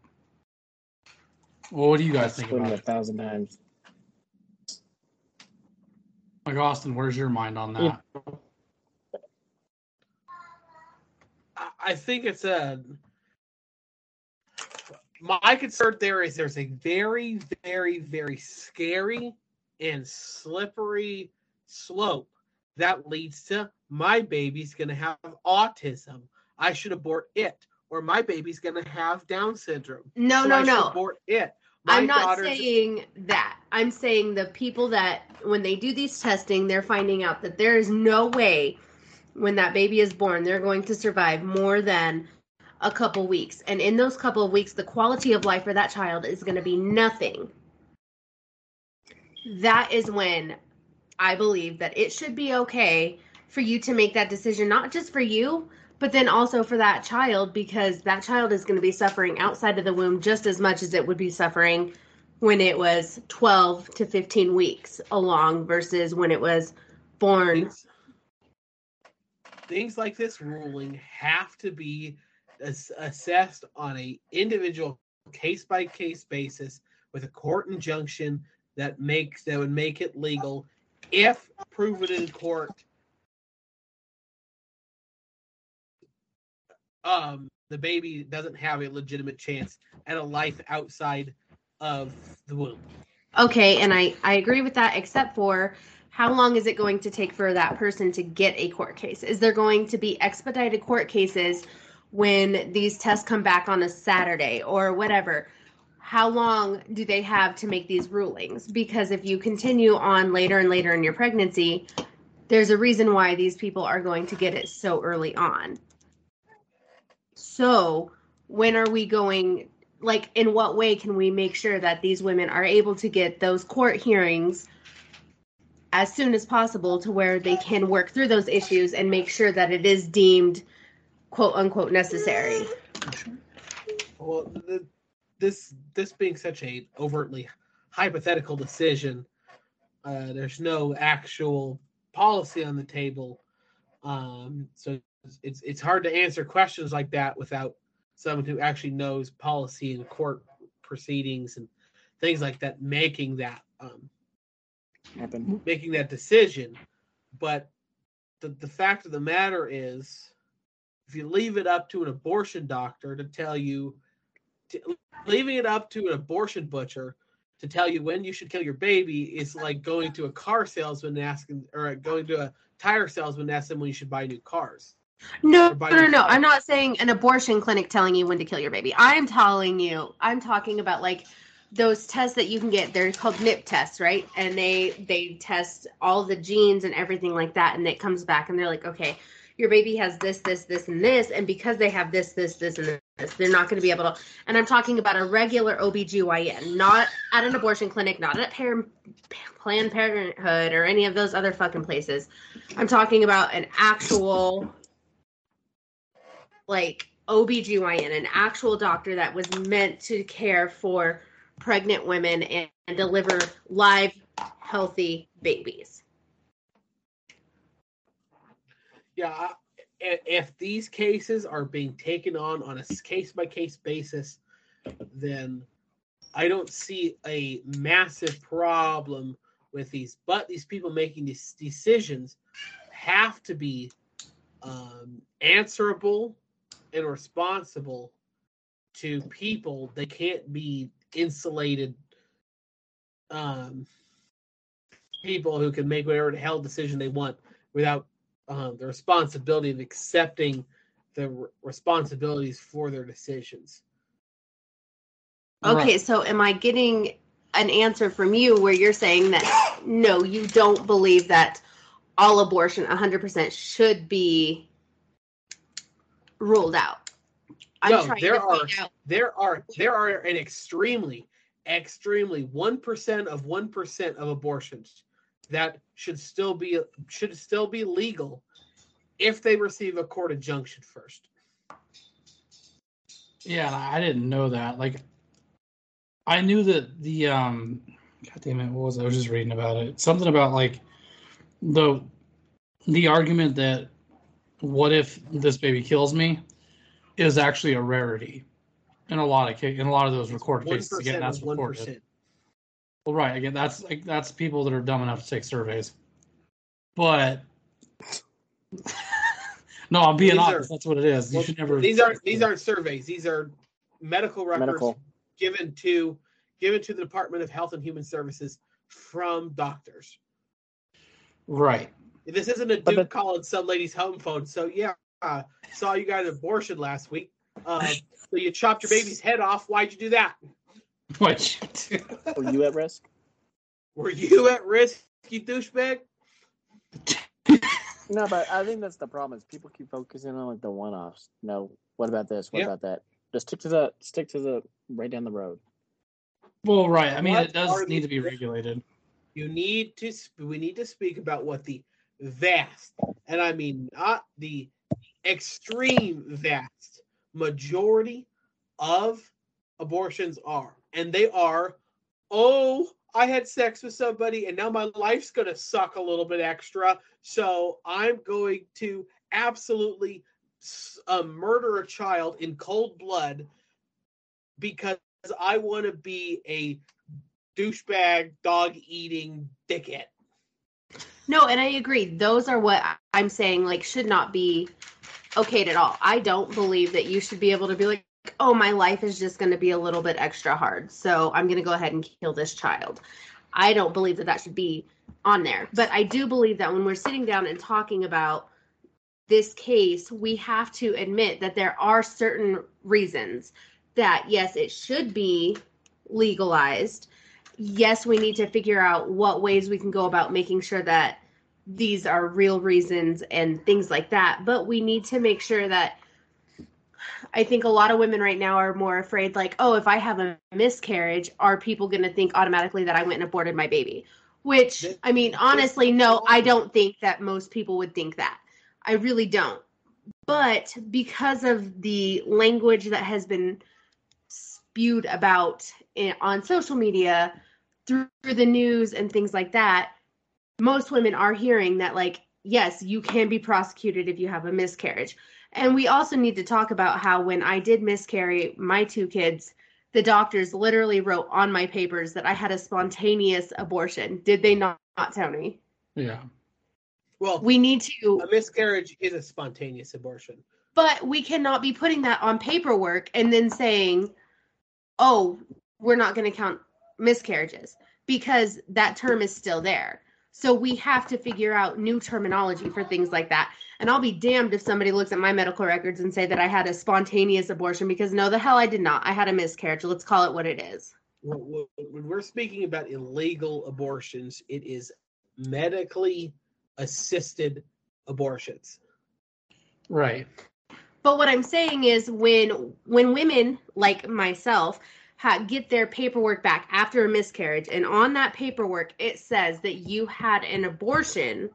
Speaker 1: Well, what do you guys think about
Speaker 3: it a thousand times.
Speaker 1: Like Austin, where's your mind on that?
Speaker 2: I- I think it's a. My concern there is there's a very, very, very scary and slippery slope that leads to my baby's going to have autism. I should abort it, or my baby's going to have Down syndrome.
Speaker 4: No,
Speaker 2: so
Speaker 4: no,
Speaker 2: I
Speaker 4: no.
Speaker 2: Abort it. My
Speaker 4: I'm not saying that. I'm saying the people that when they do these testing, they're finding out that there is no way when that baby is born they're going to survive more than a couple weeks. And in those couple of weeks, the quality of life for that child is going to be nothing. That is when I believe that it should be okay for you to make that decision, not just for you, but then also for that child, because that child is going to be suffering outside of the womb just as much as it would be suffering when it was 12 to 15 weeks along versus when it was born.
Speaker 2: things, things like this ruling have to be as- assessed on a individual case by case basis with a court injunction that makes that would make it legal if proven in court um the baby doesn't have a legitimate chance at a life outside of the womb
Speaker 4: Okay, and I I agree with that except for how long is it going to take for that person to get a court case? Is there going to be expedited court cases when these tests come back on a Saturday or whatever? How long do they have to make these rulings? Because if you continue on later and later in your pregnancy, there's a reason why these people are going to get it so early on. So, when are we going like in what way can we make sure that these women are able to get those court hearings as soon as possible to where they can work through those issues and make sure that it is deemed quote unquote necessary?
Speaker 2: Well, the, this this being such a overtly hypothetical decision, uh, there's no actual policy on the table, um, so it's it's hard to answer questions like that without someone who actually knows policy and court proceedings and things like that making that um,
Speaker 3: Happen.
Speaker 2: making that decision. But the, the fact of the matter is, if you leave it up to an abortion doctor to tell you, to, leaving it up to an abortion butcher to tell you when you should kill your baby is like going to a car salesman and asking, or going to a tire salesman and asking when you should buy new cars.
Speaker 4: No, no, no, no. I'm not saying an abortion clinic telling you when to kill your baby. I'm telling you, I'm talking about like those tests that you can get. They're called NIP tests, right? And they they test all the genes and everything like that, and it comes back, and they're like, okay, your baby has this, this, this, and this, and because they have this, this, this, and this, they're not going to be able to. And I'm talking about a regular OBGYN, not at an abortion clinic, not at par- Planned Parenthood or any of those other fucking places. I'm talking about an actual like OBGYN, an actual doctor that was meant to care for pregnant women and, and deliver live, healthy babies.
Speaker 2: Yeah, if these cases are being taken on on a case by case basis, then I don't see a massive problem with these. But these people making these decisions have to be um, answerable and responsible to people. They can't be insulated um, people who can make whatever the hell decision they want without um, the responsibility of accepting the r- responsibilities for their decisions.
Speaker 4: Okay,
Speaker 1: Right.
Speaker 4: so am I getting an answer from you where you're saying that no, you don't believe that all abortion 100% should be ruled out? I'm
Speaker 2: No,
Speaker 4: trying
Speaker 2: there
Speaker 4: to
Speaker 2: are-
Speaker 4: find out.
Speaker 2: There are there are an extremely, extremely one percent of one percent of abortions that should still be should still be legal if they receive a court injunction first.
Speaker 1: Yeah, I didn't know that. Like, I knew that the um, God damn it, what was it? I was just reading about it. Something about like the the argument that what if this baby kills me is actually a rarity in a lot of ca- in a lot of those recorded cases. Again, that's
Speaker 2: of one
Speaker 1: recorded. Well, right. Again, that's like that's people that are dumb enough to take surveys. But no, I'm being
Speaker 2: These are-
Speaker 1: honest. that's what it is. You
Speaker 2: Well,
Speaker 1: should never.
Speaker 2: These aren't these aren't surveys. These are medical records
Speaker 3: Medical.
Speaker 2: given to given to the Department of Health and Human Services from doctors.
Speaker 1: right.
Speaker 2: This isn't a
Speaker 3: But
Speaker 2: dude
Speaker 3: the-
Speaker 2: calling some lady's home phone. So yeah, uh, saw you got an abortion last week. Uh, so you chopped your baby's head off. Why'd you do that?
Speaker 1: What you do?
Speaker 3: Were you at risk?
Speaker 2: Were you at risk, you douchebag?
Speaker 3: No, but I think that's the problem is people keep focusing on like the one-offs. No, what about this? What
Speaker 2: Yeah.
Speaker 3: about that? Just stick to the stick to the right down the road.
Speaker 1: Well, right. I mean,
Speaker 2: What
Speaker 1: it does need to be regulated.
Speaker 2: You need to. sp- We need to speak about what the vast, and I mean not the extreme vast majority of abortions are, and they are. Oh, I had sex with somebody, and now my life's gonna suck a little bit extra. So I'm going to absolutely uh, murder a child in cold blood because I want to be a douchebag, dog eating dickhead.
Speaker 4: No, and I agree. Those are what I'm saying, like, should not be okayed at all. I don't believe that you should be able to be like, oh, my life is just going to be a little bit extra hard. So I'm going to go ahead and kill this child. I don't believe that that should be on there. But I do believe that when we're sitting down and talking about this case, we have to admit that there are certain reasons that, yes, it should be legalized yes, we need to figure out what ways we can go about making sure that these are real reasons and things like that. But we need to make sure that I think a lot of women right now are more afraid, like, oh, if I have a miscarriage, are people going to think automatically that I went and aborted my baby? Which, I mean, honestly, no, I don't think that most people would think that. I really don't. But because of the language that has been spewed about in, on social media through the news and things like that most women are hearing that like yes you can be prosecuted if you have a miscarriage and we also need to talk about how when i did miscarry my two kids the doctors literally wrote on my papers that i had a spontaneous abortion did they not, not tony
Speaker 1: Yeah.
Speaker 2: Well,
Speaker 4: we need to
Speaker 2: a miscarriage is a spontaneous abortion.
Speaker 4: but we cannot be putting that on paperwork and then saying oh we're not going to count miscarriages because that term is still there. So we have to figure out new terminology for things like that. And i'll be damned if somebody looks at my medical records and say that i had a spontaneous abortion because no the hell i did not. I had a miscarriage. Let's call it what it is.
Speaker 2: When when we're speaking about illegal abortions, it is medically assisted abortions.
Speaker 1: Right.
Speaker 4: But what I'm saying is when when women like myself ha- get their paperwork back after a miscarriage and on that paperwork it says that you had an abortion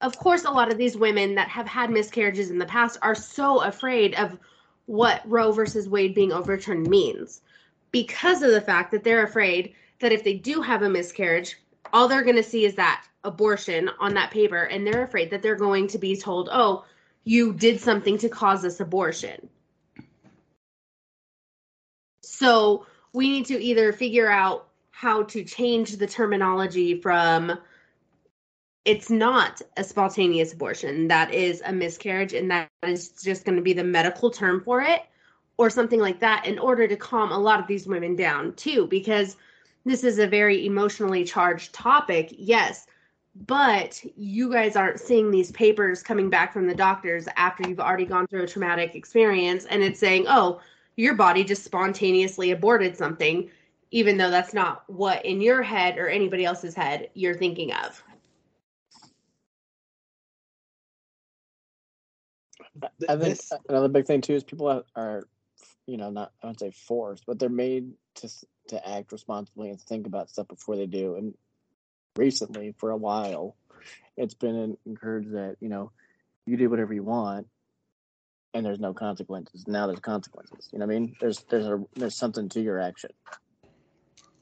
Speaker 4: of course a lot of these women that have had miscarriages in the past are so afraid of what Roe versus Wade being overturned means because of the fact that they're afraid that if they do have a miscarriage all they're going to see is that abortion on that paper and they're afraid that they're going to be told oh you did something to cause this abortion. So we need to either figure out how to change the terminology from it's not a spontaneous abortion, that is a miscarriage, and that is just going to be the medical term for it, or something like that, in order to calm a lot of these women down too, because this is a very emotionally charged topic, yes, but you guys aren't seeing these papers coming back from the doctors after you've already gone through a traumatic experience and it's saying oh your body just spontaneously aborted something even though that's not what in your head or anybody else's head you're thinking of
Speaker 3: I think
Speaker 2: This-
Speaker 3: another big thing too is people are, are, you know, not I wouldn't say forced, but they're made to to act responsibly and think about stuff before they do. And recently, for a while, it's been encouraged that you know you do whatever you want, and there's no consequences. Now there's consequences. You know what I mean? There's there's a there's something to your action.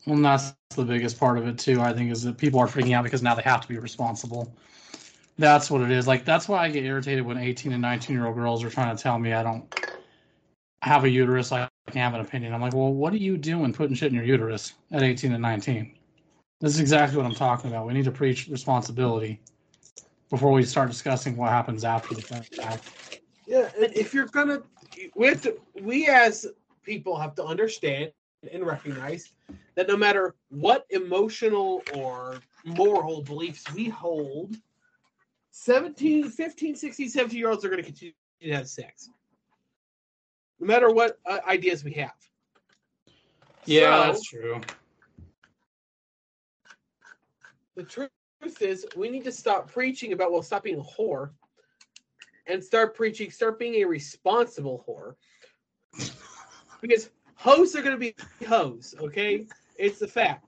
Speaker 1: Well, and that's the biggest part of it too. I think is that people are freaking out because now they have to be responsible. That's what it is. Like that's why I get irritated when 18 and 19 year old girls are trying to tell me I don't have a uterus. I can have an opinion. I'm like, well, what are you doing putting shit in your uterus at 18 and 19? This is exactly what I'm talking about. We need to preach responsibility before we start discussing what happens after the fact.
Speaker 2: Yeah, and if you're gonna, we have to, we as people have to understand and recognize that no matter what emotional or moral beliefs we hold, 17, 15, 16, 17 year olds are going to continue to have sex. No matter what uh, ideas we have.
Speaker 1: Yeah,
Speaker 2: So,
Speaker 1: that's true.
Speaker 2: the truth is we need to stop preaching about well stop being a whore and start preaching start being a responsible whore because hoes are going to be hoes okay it's the fact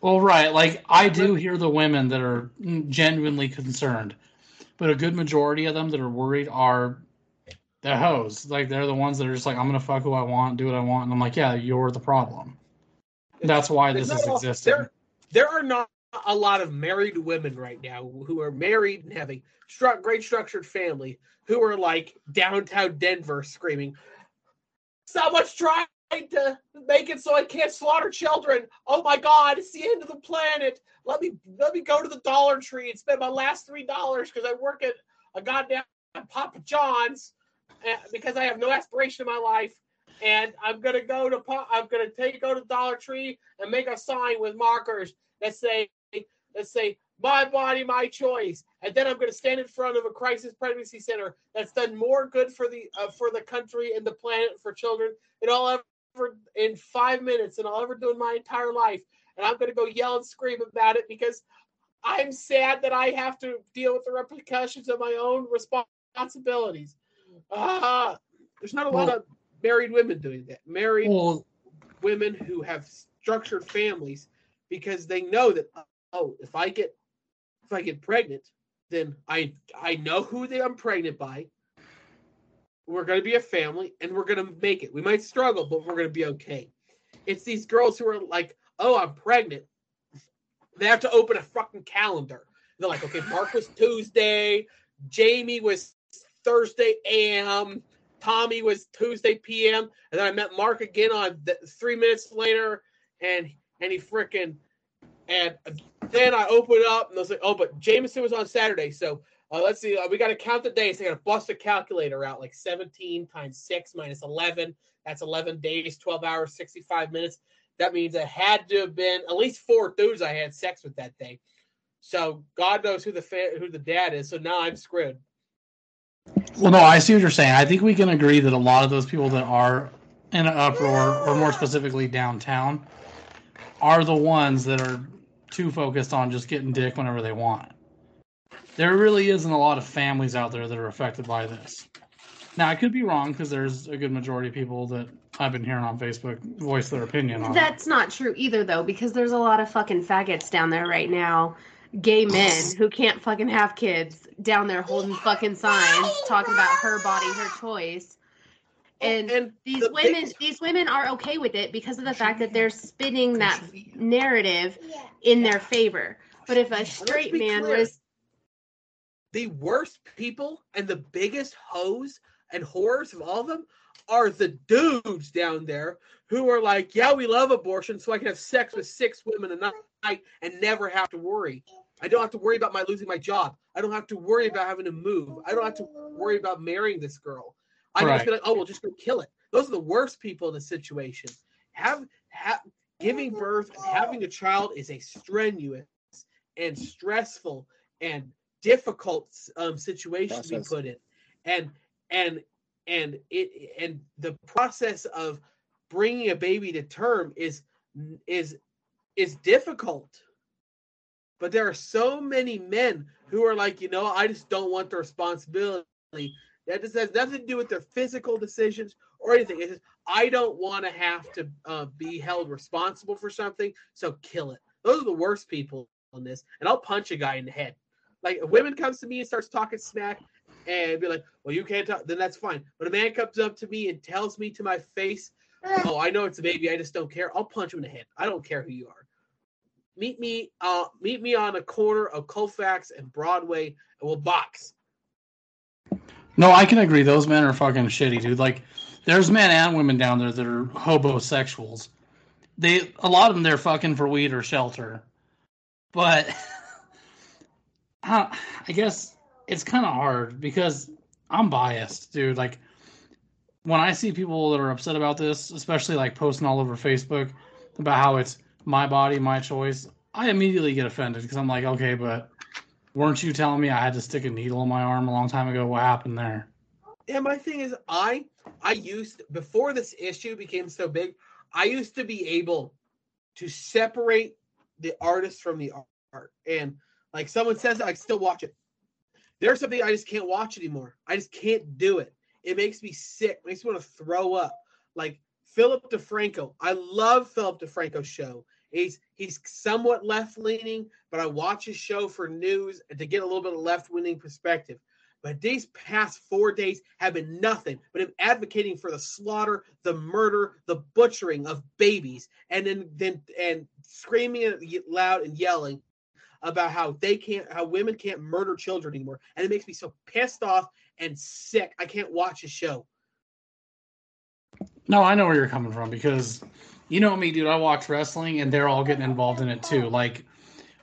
Speaker 1: Well, right. Like I do hear the women that are genuinely concerned, but a good majority of them that are worried are the hoes. Like they're the ones that are just like, I'm gonna fuck who I want, do what I want, and I'm like, yeah, you're the problem. That's why this is existing.
Speaker 2: there, there are not a lot of married women right now who are married and having stru- great structured family who are like downtown denver screaming someone's trying to make it so i can't slaughter children. Oh my god it's the end of the planet. Let me let me go to the dollar tree and spend my last three dollars because i work at a goddamn papa john's uh, because i have no aspiration in my life. And I'm gonna go to I'm gonna take go to Dollar Tree and make a sign with markers that say that say my body, my choice, and then I'm gonna stand in front of a crisis pregnancy center that's done more good for the uh, for the country and the planet for children than I'll ever in five minutes than I'll ever do in my entire life, and I'm gonna go yell and scream about it because I'm sad that I have to deal with the repercussions of my own responsibilities. Ah, there's not a lot of married women doing that. Married
Speaker 1: well,
Speaker 2: women who have structured families because they know that oh, if I get if I get pregnant, then I I know who they I'm pregnant by. we're going to be a family and we're going to make it. We might struggle, but we're going to be okay. It's these girls who are like, oh, I'm pregnant. They have to open a fucking calendar. They're like, okay, Mark was Tuesday, Jamie was Thursday AM, Tommy was Tuesday PM, and then I met Mark again on th- three minutes later, and and he freaking and then I open it up and I was like, oh, but Jameson was on Saturday, so uh, let's see, uh, we got to count the days. They got to bust a calculator out, like 17 times six minus 11. That's 11 days, 12 hours, 65 minutes. That means it had to have been at least four dudes I had sex with that day. So God knows who the fa- who the dad is. So now I'm screwed.
Speaker 1: Well, no, I see what you're saying. I think we can agree that a lot of those people that are in an uproar, or more specifically downtown, are the ones that are too focused on just getting dick whenever they want. There really isn't a lot of families out there that are affected by this. Now, I could be wrong because there's a good majority of people that I've been hearing on Facebook voice their opinion on. it.
Speaker 4: That's not true either, though, because there's a lot of fucking faggots down there right now. Gay men who can't fucking have kids down there holding fucking signs talking about her body, her choice. Oh, and,
Speaker 2: and
Speaker 4: these
Speaker 2: the
Speaker 4: women,
Speaker 2: biggest-
Speaker 4: these women are okay with it because of the fact that they're spinning that narrative in their favor. But if a straight man
Speaker 2: clear.
Speaker 4: was,
Speaker 2: the worst people and the biggest hoes and horrors of all of them are the dudes down there who are like, yeah, we love abortion, so I can have sex with six women a night and never have to worry. I don't have to worry about my losing my job. I don't have to worry about having to move. I don't have to worry about marrying this girl. I can just be like, oh, we'll just go kill it. Those are the worst people in the situation. Have, have giving birth and having a child is a strenuous and stressful and difficult um, situation to be put in, and and and it and the process of bringing a baby to term is is is difficult. But there are so many men who are like, you know, I just don't want the responsibility. That just has nothing to do with their physical decisions or anything. It's just, I don't want to have to uh, be held responsible for something, so kill it. Those are the worst people on this, and I'll punch a guy in the head. Like if women comes to me and starts talking smack, and be like, "Well, you can't talk," then that's fine. But a man comes up to me and tells me to my face, "Oh, I know it's a baby. I just don't care." I'll punch him in the head. I don't care who you are. Meet me, uh, meet me on a corner of Colfax and Broadway, and we'll box.
Speaker 1: No, I can agree. Those men are fucking shitty, dude. Like, there's men and women down there that are hobosexuals. They, a lot of them, they're fucking for weed or shelter. But I, I guess it's kind of hard because I'm biased, dude. Like, when I see people that are upset about this, especially like posting all over Facebook about how it's my body, my choice, I immediately get offended because I'm like, okay, but weren't you telling me I had to stick a needle in my arm a long time ago? What happened there?
Speaker 2: Yeah, my thing is, I I used before this issue became so big, I used to be able to separate the artist from the art. And like someone says, I still watch it. There's something I just can't watch anymore. I just can't do it. It makes me sick. makes me want to throw up. Like Philip DeFranco. I love Philip DeFranco's show. He's he's somewhat left leaning, but I watch his show for news and to get a little bit of left leaning perspective. But these past four days have been nothing but him advocating for the slaughter, the murder, the butchering of babies, and then then and screaming loud and yelling about how they can't, how women can't murder children anymore, and it makes me so pissed off and sick. I can't watch his show.
Speaker 1: No, I know where you're coming from because you know me, dude. I watch wrestling and they're all getting involved in it too. Like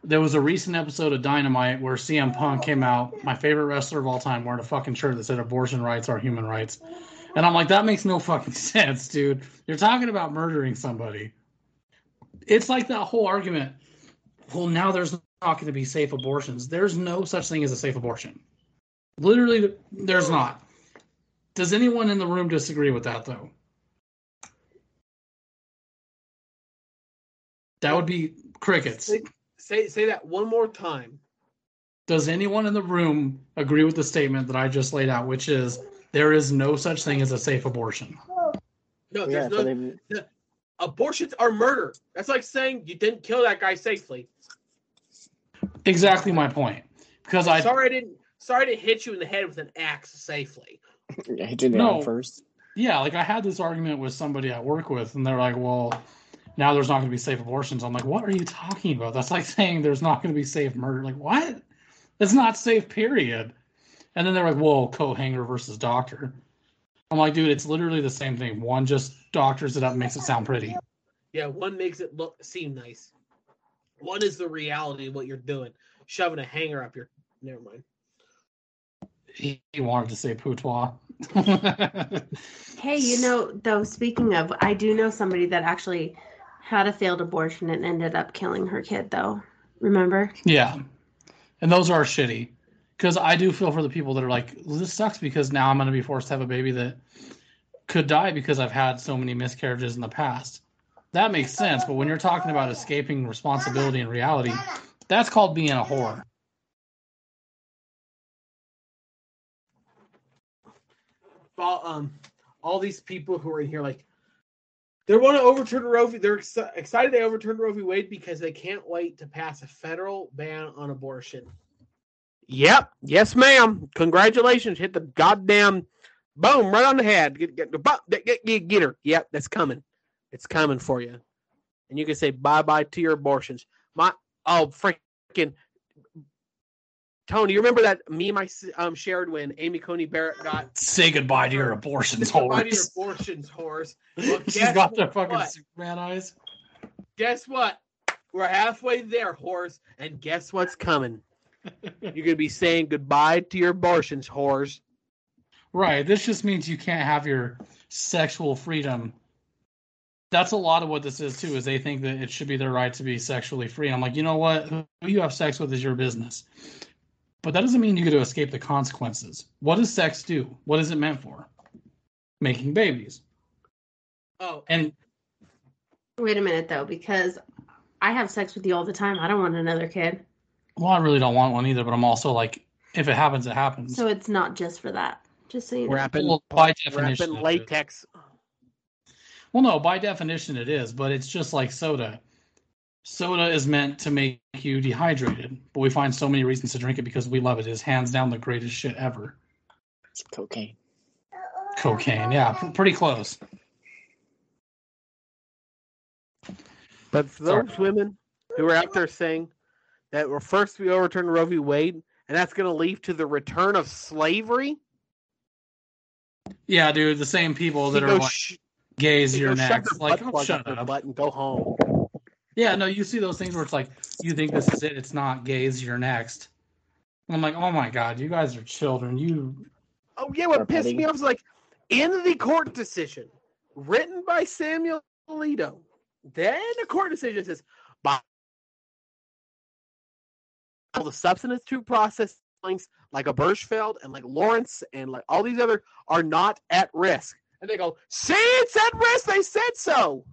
Speaker 1: there was a recent episode of Dynamite where CM Punk came out, my favorite wrestler of all time, wearing a fucking shirt that said abortion rights are human rights. And I'm like, that makes no fucking sense, dude. You're talking about murdering somebody. It's like that whole argument. Well, now there's not going to be safe abortions. There's no such thing as a safe abortion. Literally, there's not. Does anyone in the room disagree with that, though? That would be crickets.
Speaker 2: Say, say say that one more time.
Speaker 1: Does anyone in the room agree with the statement that I just laid out, which is there is no such thing as a safe abortion?
Speaker 2: No,
Speaker 3: Yeah,
Speaker 2: there's
Speaker 3: so
Speaker 2: no
Speaker 3: they,
Speaker 2: abortions are murder. That's like saying you didn't kill that guy safely.
Speaker 1: Exactly my point. Because I
Speaker 2: sorry I didn't sorry to hit you in the head with an axe safely.
Speaker 3: Yeah, hitting it
Speaker 1: No.
Speaker 3: on first.
Speaker 1: Yeah, like I had this argument with somebody I work with, and they're like, "Well, now there's not going to be safe abortions." I'm like, "What are you talking about? That's like saying there's not going to be safe murder. Like, what? It's not safe, period." And then they're like, "Whoa, coat hanger versus doctor." I'm like, dude, it's literally the same thing. One just doctors it up, and makes it sound pretty.
Speaker 2: Yeah, one makes it look seem nice. One is the reality of what you're doing. Shoving a hanger up your. Never mind.
Speaker 1: He, he wanted to say patois.
Speaker 4: Hey, you know, though, speaking of, I do know somebody that actually had a failed abortion and ended up killing her kid, though. Remember?
Speaker 1: Yeah. And those are shitty. Because I do feel for the people that are like, this sucks because now I'm going to be forced to have a baby that could die because I've had so many miscarriages in the past. That makes sense. But when you're talking about escaping responsibility and reality, that's called being a whore.
Speaker 2: all um all these people who are in here like they want to overturn Roe v. They're ex- excited they overturned Roe v. Wade because they can't wait to pass a federal ban on abortion. Yep. Yes, ma'am. Congratulations. Hit the goddamn boom right on the head. Get get get, get, get, her. Yep, that's coming. It's coming for you. And you can say bye bye to your abortions. My oh freaking Tony, you remember that meme I um, shared when Amy Coney Barrett got
Speaker 1: Say goodbye to your abortions, horse.
Speaker 2: Goodbye to your abortions, whores. Well,
Speaker 1: She's got the fucking
Speaker 2: what?
Speaker 1: Superman eyes.
Speaker 2: Guess what? We're halfway there, horse, And guess what's coming? You're gonna be saying goodbye to your abortions, horse.
Speaker 1: Right. This just means you can't have your sexual freedom. That's a lot of what this is too. Is they think that it should be their right to be sexually free. I'm like, you know what? Who you have sex with is your business. But that doesn't mean you get to escape the consequences. What does sex do? What is it meant for? Making babies.
Speaker 2: Oh,
Speaker 1: And
Speaker 4: Wait a minute, though, because I have sex with you all the time. I don't want another kid.
Speaker 1: well, I really don't want one either. But I'm also like, if it happens, it happens.
Speaker 4: So it's not just for that. Just so you know.
Speaker 2: wrapping,
Speaker 1: Well, by definition,
Speaker 2: wrapping
Speaker 1: it is.
Speaker 2: latex.
Speaker 1: Well, no, by definition it is, but it's just like soda. Soda is meant to make you dehydrated, but we find so many reasons to drink it because we love it. It is hands down the greatest shit ever.
Speaker 3: It's cocaine.
Speaker 1: Cocaine, yeah, pr- pretty close.
Speaker 2: But for
Speaker 1: Sorry.
Speaker 2: those women who are out there saying that we're first we overturn Roe v. Wade, and that's going to lead to the return of slavery,
Speaker 1: Yeah, dude, the same people that
Speaker 2: you
Speaker 1: are
Speaker 2: go
Speaker 1: like
Speaker 2: sh-
Speaker 1: gays,
Speaker 2: you
Speaker 1: you're next.
Speaker 2: your
Speaker 1: Like,
Speaker 2: butt
Speaker 1: oh, shut
Speaker 2: up your
Speaker 1: up.
Speaker 2: butt and go home.
Speaker 1: Yeah, no, you see those things where it's like, you think this is it, it's not gays, you're next. I'm like, oh my god, you guys are children. You
Speaker 2: Oh yeah, what
Speaker 3: Start
Speaker 2: pissed me off was like in the court decision written by Samuel Alito. Then the court decision says, "By all the substantive due process things like Obergefell and like Lawrence and like all these other are not at risk." And they go, "See, it's at risk. They said so."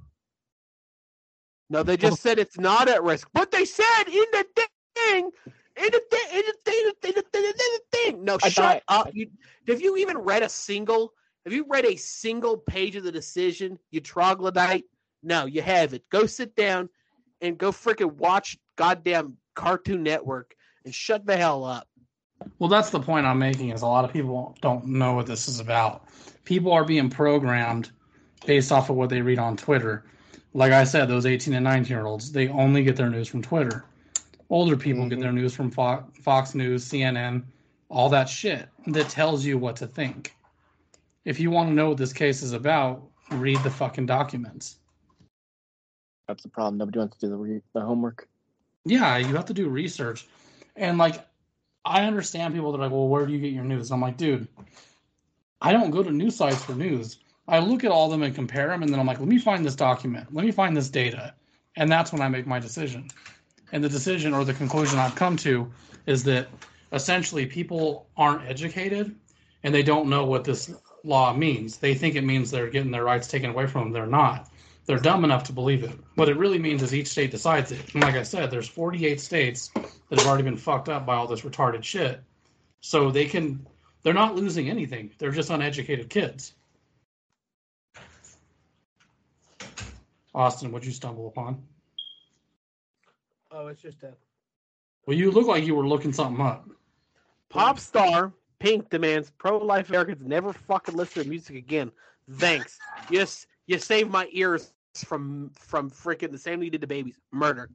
Speaker 2: No, they just said it's not at risk, but they said in the thing, in the thing, in the thing, in the thing, in the thing, in the thing. No,
Speaker 3: I
Speaker 2: shut
Speaker 3: thought-
Speaker 2: up. You, have you even read a single? Have you read a single page of the decision? You troglodyte. No, you haven't. Go sit down and go freaking watch goddamn Cartoon Network and shut the hell up.
Speaker 1: Well, that's the point I'm making is a lot of people don't know what this is about. People are being programmed based off of what they read on Twitter. Like I said, those 18 and 19 year olds, they only get their news from Twitter. Older people get
Speaker 3: Mhm.
Speaker 1: their news from Fo- Fox News, CNN, all that shit that tells you what to think. If you want to know what this case is about, read the fucking documents.
Speaker 3: That's the problem. Nobody wants to do the re- the homework.
Speaker 1: Yeah, you have to do research. And like I understand people that are like, well, where do you get your news? I'm like, dude, I don't go to news sites for news. I look at all of them and compare them, and then I'm like, let me find this document, let me find this data, and that's when I make my decision. And the decision or the conclusion I've come to is that essentially people aren't educated and they don't know what this law means. They think it means they're getting their rights taken away from them. They're not. They're dumb enough to believe it. What it really means is each state decides it. And like I said, there's 48 states that have already been fucked up by all this retarded shit. So they can, they're not losing anything. They're just uneducated kids. Austin, what'd you stumble upon?
Speaker 2: Oh, it's just a
Speaker 1: Well, you look like you were looking something up.
Speaker 2: pop star Pink demands pro-life Americans never fucking listen to music again. Thanks. Yes, you saved my ears from from freaking the same thing you did to babies. Murder.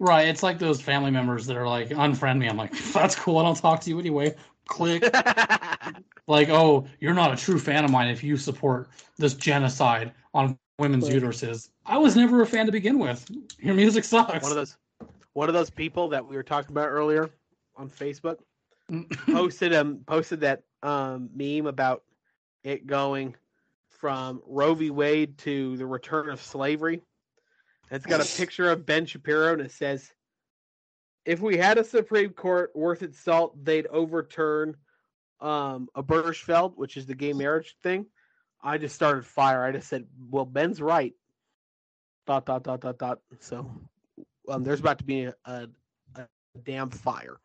Speaker 1: Right. It's like those family members that are like, unfriend me. I'm like, that's cool. I don't talk to you anyway. Click. like, oh, you're not a true fan of mine if you support this genocide on women's
Speaker 3: Right.
Speaker 1: uteruses. I was never a fan to begin with. Your music sucks.
Speaker 2: one of those one of those people that we were talking about earlier on Facebook posted um posted that um meme about it going from Roe v. Wade to the return of slavery. It's got a picture of Ben Shapiro and it says, "If we had a Supreme Court worth its salt, they'd overturn um Obergefell, which is the gay marriage thing." I just started fire. I just said, "Well, Ben's right." Dot dot dot dot dot. So, um, there's about to be a, a, a damn fire.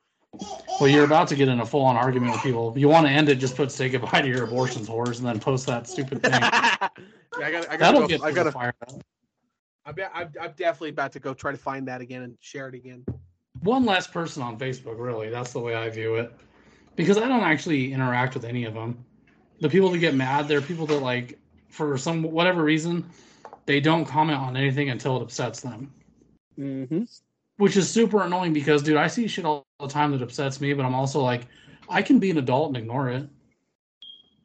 Speaker 1: Well, you're about to get in a full on argument with people. If you want to end it, just put say goodbye to your abortions whores and then post that stupid thing.
Speaker 2: yeah, I got. I got.
Speaker 1: That'll
Speaker 2: Go,
Speaker 1: get
Speaker 2: I
Speaker 1: people
Speaker 2: got to.
Speaker 1: fired up.
Speaker 2: I'm, I'm, I'm definitely about to go try to find that again and share it again.
Speaker 1: One last person on Facebook, really. That's the way I view it. Because I don't actually interact with any of them. The people that get mad, they're people that like, for some whatever reason, they don't comment on anything until it upsets them.
Speaker 3: Mm-hmm.
Speaker 1: which is super annoying because dude i see shit all the time that upsets me but i'm also like i can be an adult and ignore it.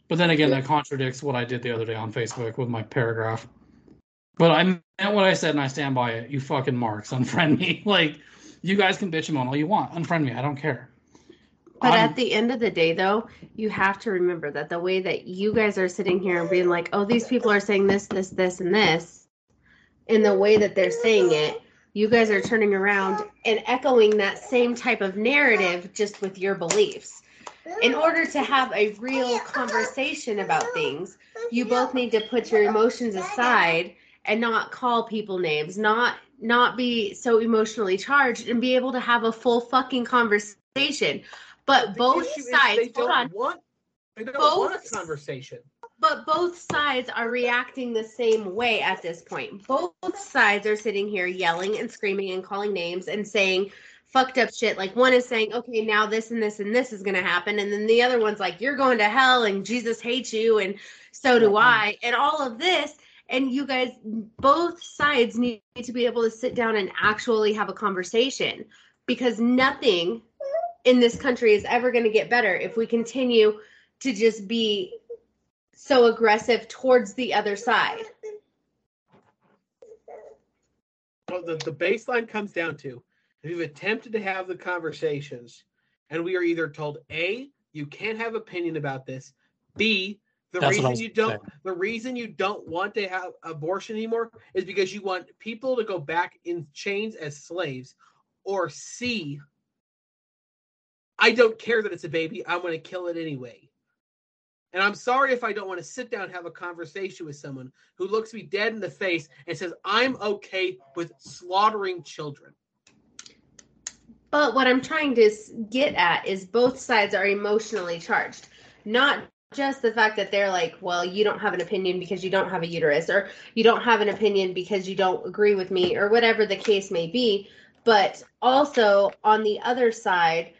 Speaker 1: But then again that contradicts what i did the other day on facebook with my paragraph. But i meant what i said and i stand by it. You fucking marks. Unfriend me. Like you guys can bitch and moan all you want. Unfriend me. I don't care
Speaker 4: But
Speaker 1: I'm-
Speaker 4: at the end of the day, though, you have to remember that the way that you guys are sitting here and being like, oh, these people are saying this, this, this, and this, in the way that they're saying it, you guys are turning around and echoing that same type of narrative just with your beliefs. In order to have a real conversation about things, you both need to put your emotions aside and not call people names, not not be so emotionally charged and be able to have a full fucking conversation. But both
Speaker 2: The is
Speaker 4: sides,
Speaker 2: they
Speaker 4: hold
Speaker 2: don't
Speaker 4: on,
Speaker 2: want. They don't
Speaker 4: Both
Speaker 2: want a conversation.
Speaker 4: but both sides are reacting the same way at this point. Both sides are sitting here yelling and screaming and calling names and saying fucked up shit. Like one is saying, okay, now this and this and this is going to happen. And then the other one's like, you're going to hell and Jesus hates you. And so do I. And all of this. And you guys, both sides need to be able to sit down and actually have a conversation because nothing in this country is ever going to get better if we continue to just be so aggressive towards the other side.
Speaker 2: Well, the, the baseline comes down to if you've attempted to have the conversations, and we are either told A, you can't have opinion about this, B, the
Speaker 1: That's
Speaker 2: reason you don't the reason you don't want to have abortion anymore is because you want people to go back in chains as slaves, or C, I don't care that it's a baby, I'm gonna kill it anyway. And I'm sorry if I don't want to sit down and have a conversation with someone who looks me dead in the face and says, I'm okay with slaughtering children.
Speaker 4: But what I'm trying to get at is both sides are emotionally charged. Not just the fact that they're like, well, you don't have an opinion because you don't have a uterus, or you don't have an opinion because you don't agree with me, or whatever the case may be. But also on the other side,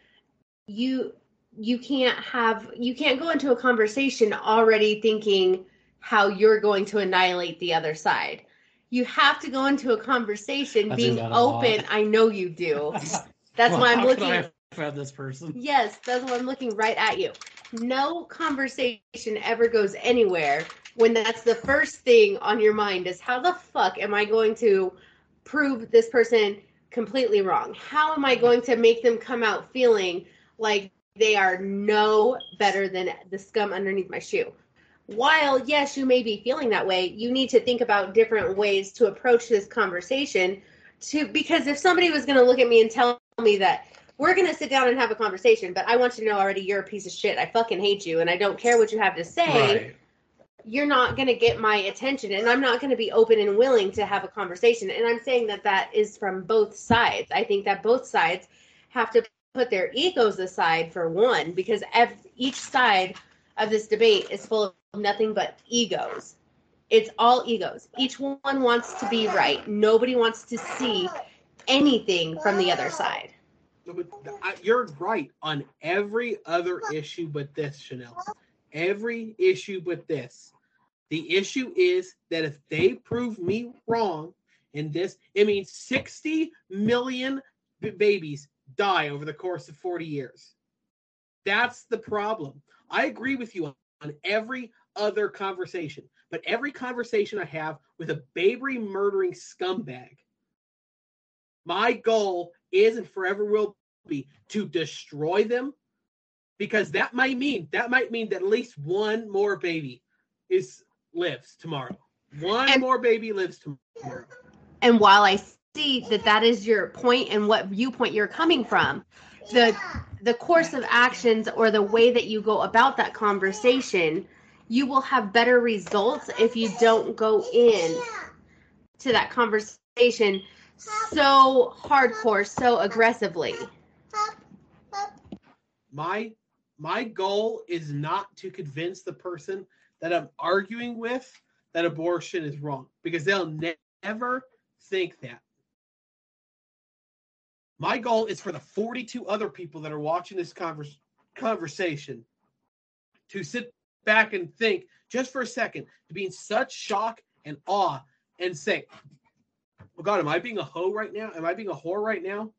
Speaker 4: you you can't have you can't go into a conversation already thinking how you're going to annihilate the other side. You have to go into a conversation
Speaker 1: I
Speaker 4: being
Speaker 1: that a lot.
Speaker 4: open. I know you do. That's
Speaker 1: Well,
Speaker 4: why I'm looking.
Speaker 1: at this person
Speaker 4: Yes, that's why I'm looking right at you. No conversation ever goes anywhere when that's the first thing on your mind is how the fuck am I going to prove this person completely wrong? How am I going to make them come out feeling like they are no better than the scum underneath my shoe? While yes, you may be feeling that way, you need to think about different ways to approach this conversation to because if somebody was going to look at me and tell me that we're gonna sit down and have a conversation, but I want you to know already you're a piece of shit. I fucking hate you and I don't care what you have to say.
Speaker 1: right
Speaker 4: You're not gonna get my attention and I'm not gonna be open and willing to have a conversation. And I'm saying that that is from both sides. I think that both sides have to put their egos aside for one because each side of this debate is full of nothing but egos. It's all egos. Each one wants to be right. Nobody wants to see anything from the other side.
Speaker 2: you're right on every other issue but this, Shanelle. Every issue but this. The issue is that if they prove me wrong in this, it means 60 million b- babies die over the course of 40 years. That's the problem. I agree with you on every other conversation, but every conversation I have with a baby murdering scumbag, my goal is and forever will be to destroy them because that might mean that might mean that at least one more baby is lives tomorrow. One
Speaker 4: And-
Speaker 2: more baby lives tomorrow.
Speaker 4: And while I see that that is your point and what viewpoint you're coming from, the the course of actions or the way that you go about that conversation, you will have better results if you don't go in to that conversation so hardcore, so aggressively.
Speaker 2: my my goal is not to convince the person that I'm arguing with that abortion is wrong because they'll ne- never think that. My goal is for the 42 other people that are watching this convers- conversation to sit back and think just for a second, to be in such shock and awe and say, Oh God, am I being a hoe right now? Am I being a whore right now?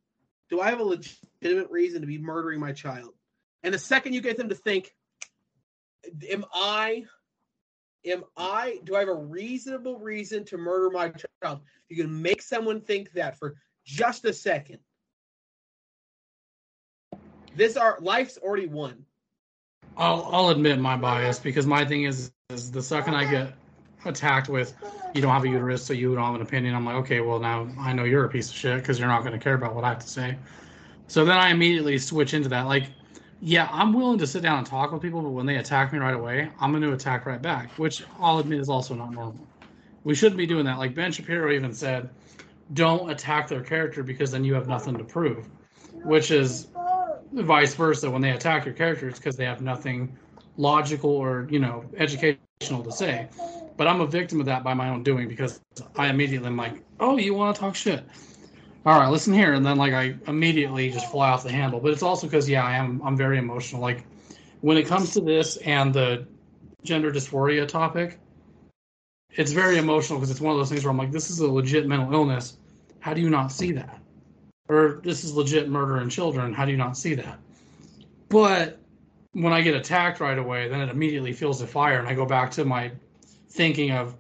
Speaker 2: Do I have a legitimate reason to be murdering my child? And the second you get them to think, am I, am I, do I have a reasonable reason to murder my child? You can make someone think that for just a second. This our life's already won.
Speaker 1: I'll I'll admit my bias because my thing is is the second I get attacked with you don't have a uterus so you don't have an opinion I'm like okay well now I know you're a piece of shit because you're not going to care about what I have to say. So then I immediately switch into that. Like yeah I'm willing to sit down and talk with people but when they attack me right away I'm going to attack right back which I'll admit is also not normal. We shouldn't be doing that. Like Ben Shapiro even said don't attack their character because then you have nothing to prove which is vice versa when they attack your character it's because they have nothing logical or you know educational to say. But i'm a victim of that by my own doing because i immediately am like oh you want to talk shit? All right listen here and then like i immediately just fly off the handle. But it's also because yeah i am i'm very emotional. Like when it comes to this and the gender dysphoria topic it's very emotional because it's one of those things where i'm like this is a legit mental illness. How do you not see that or this is legit murder in children. How do you not see that? But when I get attacked right away, then it immediately feels the fire, and I go back to my thinking of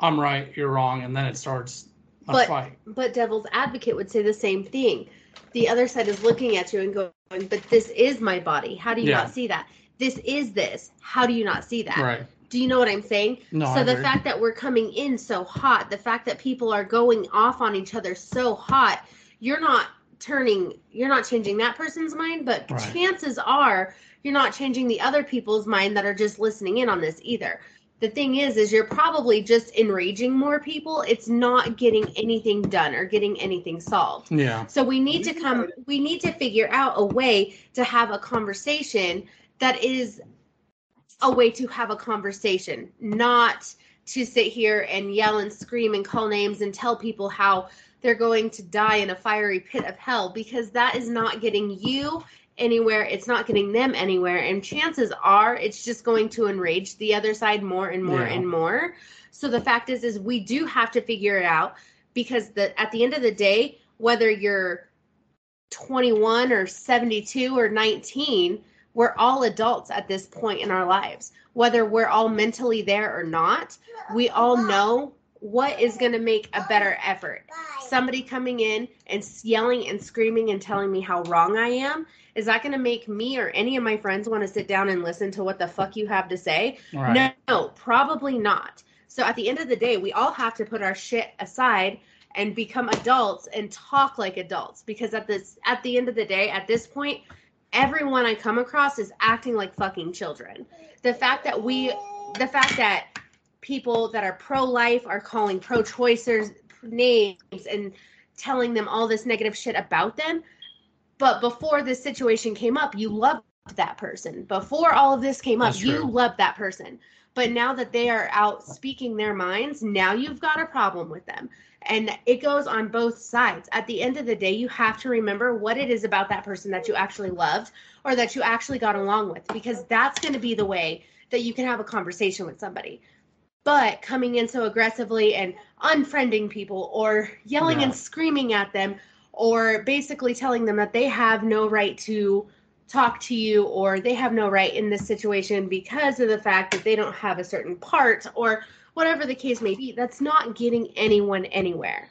Speaker 1: I'm right, you're wrong, and then it starts a
Speaker 4: But-
Speaker 1: fight.
Speaker 4: But devil's advocate would say the same thing. The other side is looking at you and going, "But this is my body. How do you
Speaker 1: Yeah.
Speaker 4: not see that? This is this. How do you not see that?"
Speaker 1: Right.
Speaker 4: Do you know what I'm saying?
Speaker 1: No,
Speaker 4: so
Speaker 1: I
Speaker 4: the
Speaker 1: agree.
Speaker 4: fact that we're coming in so hot, the fact that people are going off on each other so hot, you're not turning, you're not changing that person's mind, but
Speaker 1: Right.
Speaker 4: chances are you're not changing the other people's mind that are just listening in on this either. The thing is, is you're probably just enraging more people. It's not getting anything done or getting anything solved.
Speaker 1: Yeah.
Speaker 4: So we need to come we need to figure out a way to have a conversation that is a way to have a conversation, not to sit here and yell and scream and call names and tell people how they're going to die in a fiery pit of hell because that is not getting you anywhere. It's not getting them anywhere. And chances are it's just going to enrage the other side more and more
Speaker 1: Yeah.
Speaker 4: and more. So the fact is is we do have to figure it out because the at the end of the day, whether you're 21 or 72 or 19, we're all adults at this point in our lives. Whether we're all mentally there or not, we all know what is going to make a better effort. Somebody coming in and yelling and screaming and telling me how wrong I am, is that going to make me or any of my friends want to sit down and listen to what the fuck you have to say?
Speaker 1: Right.
Speaker 4: No, probably not. So at the end of the day, we all have to put our shit aside and become adults and talk like adults because at this at the end of the day, at this point, everyone I come across is acting like fucking children. The fact that we the fact that people that are pro-life are calling pro-choicers names and telling them all this negative shit about them, but before this situation came up, you loved that person. Before all of this came up, you loved that person But now that they are out speaking their minds, now you've got a problem with them. And it goes on both sides. At the end of the day, you have to remember what it is about that person that you actually loved or that you actually got along with, because that's going to be the way that you can have a conversation with somebody. But coming in so aggressively and unfriending people or yelling and screaming at them or basically telling them that they have no right to talk to you or they have no right in this situation because of the fact that they don't have a certain part or whatever the case may be, that's not getting anyone anywhere.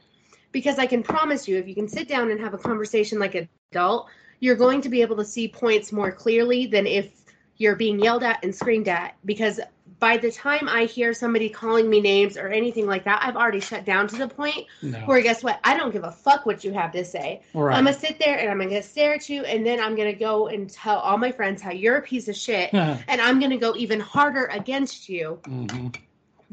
Speaker 4: Because I can promise you, if you can sit down and have a conversation like an adult, you're going to be able to see points more clearly than if you're being yelled at and screamed at. Because by the time I hear somebody calling me names or anything like that, I've already shut down to the point
Speaker 1: No.
Speaker 4: where guess what? I don't give a fuck what you have to say.
Speaker 1: Right.
Speaker 4: I'm gonna sit there and I'm gonna stare at you, and then I'm gonna go and tell all my friends how you're a piece of shit, and I'm gonna go even harder against you
Speaker 1: hmm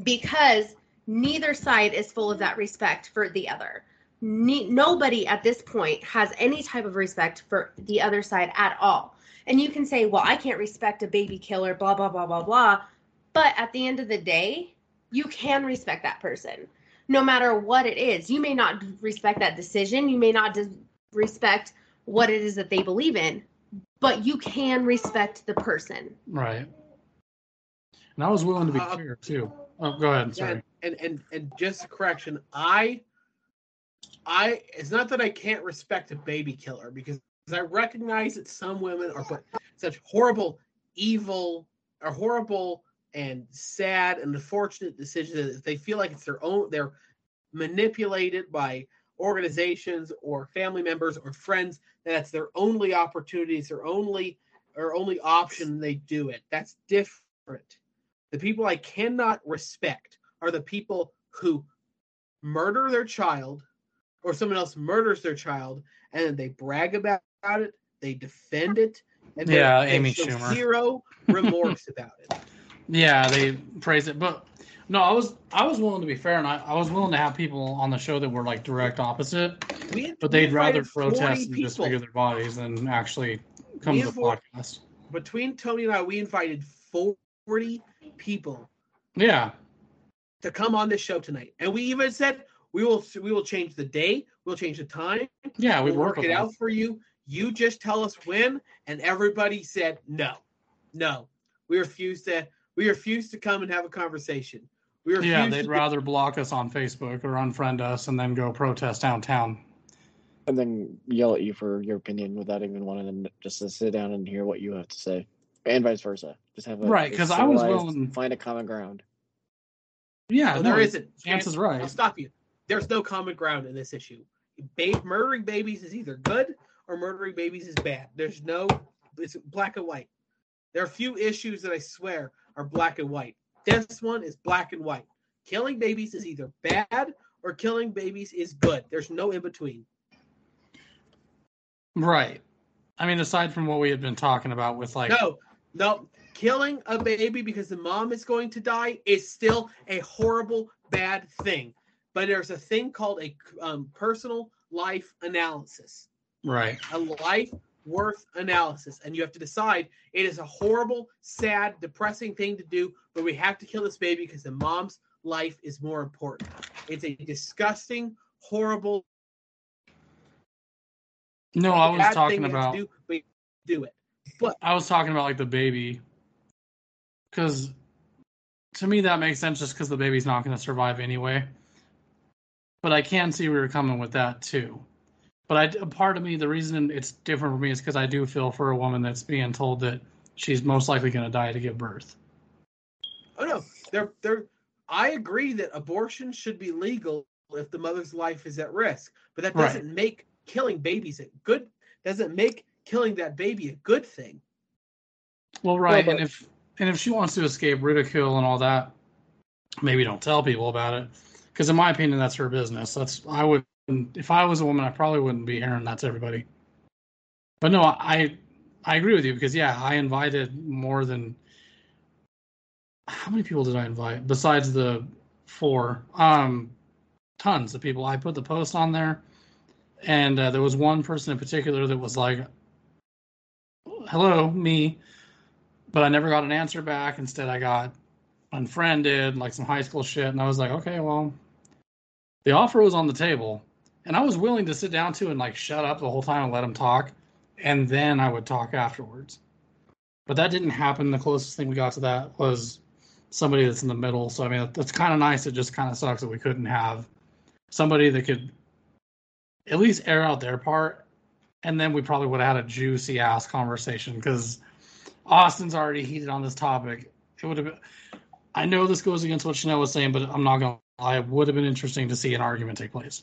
Speaker 4: because neither side is full of that respect for the other. Ne- nobody at this point has any type of respect for the other side at all. And you can say, well, I can't respect a baby killer, blah, blah, blah, blah, blah. But at the end of the day, you can respect that person no matter what it is. You may not respect that decision, you may not dis- respect what it is that they believe in, but you can respect the person.
Speaker 1: Right. And I was willing to be
Speaker 2: Uh,
Speaker 1: fair too. Oh, go ahead.
Speaker 2: Yeah,
Speaker 1: Sorry.
Speaker 2: and and and just a correction, I, I it's not that I can't respect a baby killer because I recognize that some women are put such horrible, evil, or horrible and sad and unfortunate decisions that they feel like it's their own. They're manipulated by organizations or family members or friends. That's their only opportunities, their only or only option. They do it. That's different. The people I cannot respect are the people who murder their child or someone else murders their child and then they brag about it, they defend it, and
Speaker 1: Yeah,
Speaker 2: they
Speaker 1: Amy Schumer.
Speaker 2: zero remorse about it.
Speaker 1: Yeah, they praise it, but no, I was I was willing to be fair, and I, I was willing to have people on the show that were like direct opposite,
Speaker 2: We had-
Speaker 1: but they'd rather protest and
Speaker 2: people.
Speaker 1: disfigure their bodies than actually come
Speaker 2: We
Speaker 1: to the podcast.
Speaker 2: Between Tony and I, we invited 40 people
Speaker 1: Yeah,
Speaker 2: to come on this show tonight, and we even said we will we will change the day, we'll change the time,
Speaker 1: yeah, we
Speaker 2: we'll
Speaker 1: work
Speaker 2: work it
Speaker 1: them.
Speaker 2: out for you. You just tell us when, and everybody said no, no. We refuse to. We refuse to come and have a conversation. We refuse.
Speaker 1: Yeah, they'd
Speaker 2: do-
Speaker 1: rather block us on Facebook or unfriend us and then go protest downtown.
Speaker 3: and then yell at you for your opinion without even wanting them just to sit down and hear what you have to say, and vice versa. Just have a
Speaker 1: Right, because I was
Speaker 3: civilized-
Speaker 1: willing-
Speaker 3: find a common ground.
Speaker 1: Yeah,
Speaker 2: No,
Speaker 1: no,
Speaker 2: there isn't.
Speaker 1: Chance is
Speaker 2: I'll stop you. There's no common ground in this issue. Ba- murdering babies is either good or murdering babies is bad. There's no. It's black and white. There are few issues that I swear are black and white. This one is black and white. Killing babies is either bad or killing babies is good. There's no in between.
Speaker 1: Right. I mean, aside from what we had been talking about with like,
Speaker 2: No, no. Killing a baby because the mom is going to die is still a horrible, bad thing. But there's a thing called a um, personal life analysis,
Speaker 1: right,
Speaker 2: a life worth analysis. And you have to decide it is a horrible, sad, depressing thing to do, but we have to kill this baby because the mom's life is more important. It's a disgusting, horrible,
Speaker 1: no, I was talking
Speaker 2: thing we have
Speaker 1: about,
Speaker 2: do, but do it.
Speaker 1: But I was talking about like the baby, because to me that makes sense just because the baby's not going to survive anyway. But I can see where you're coming with that too. But I, a part of me, the reason it's different for me is because I do feel for a woman that's being told that she's most likely going to die to give birth.
Speaker 2: Oh no, they're they're. I agree that abortion should be legal if the mother's life is at risk, but that doesn't make killing babies a good. Doesn't make killing that baby a good thing.
Speaker 1: Well, right,
Speaker 3: but-
Speaker 1: and if and if she wants to escape ridicule and all that, maybe don't tell people about it. Because in my opinion, that's her business. That's I would if I was a woman, I probably wouldn't be airing that to everybody. But no, I I agree with you because yeah, I invited more than how many people did I invite besides the four? Um, tons of people. I put the post on there, and uh, there was one person in particular that was like, "Hello, me," but I never got an answer back. Instead, I got unfriended, like some high school shit. And I was like, okay, well, the offer was on the table. And I was willing to sit down to and like shut up the whole time and let him talk. And then I would talk afterwards. But that didn't happen. The closest thing we got to that was somebody that's in the middle. So, I mean, that's kind of nice. It just kind of sucks that we couldn't have somebody that could at least air out their part. And then we probably would have had a juicy ass conversation because Austin's already heated on this topic. It would have been. I know this goes against what Shanelle was saying, but I'm not gonna lie. It would have been interesting to see an argument take place.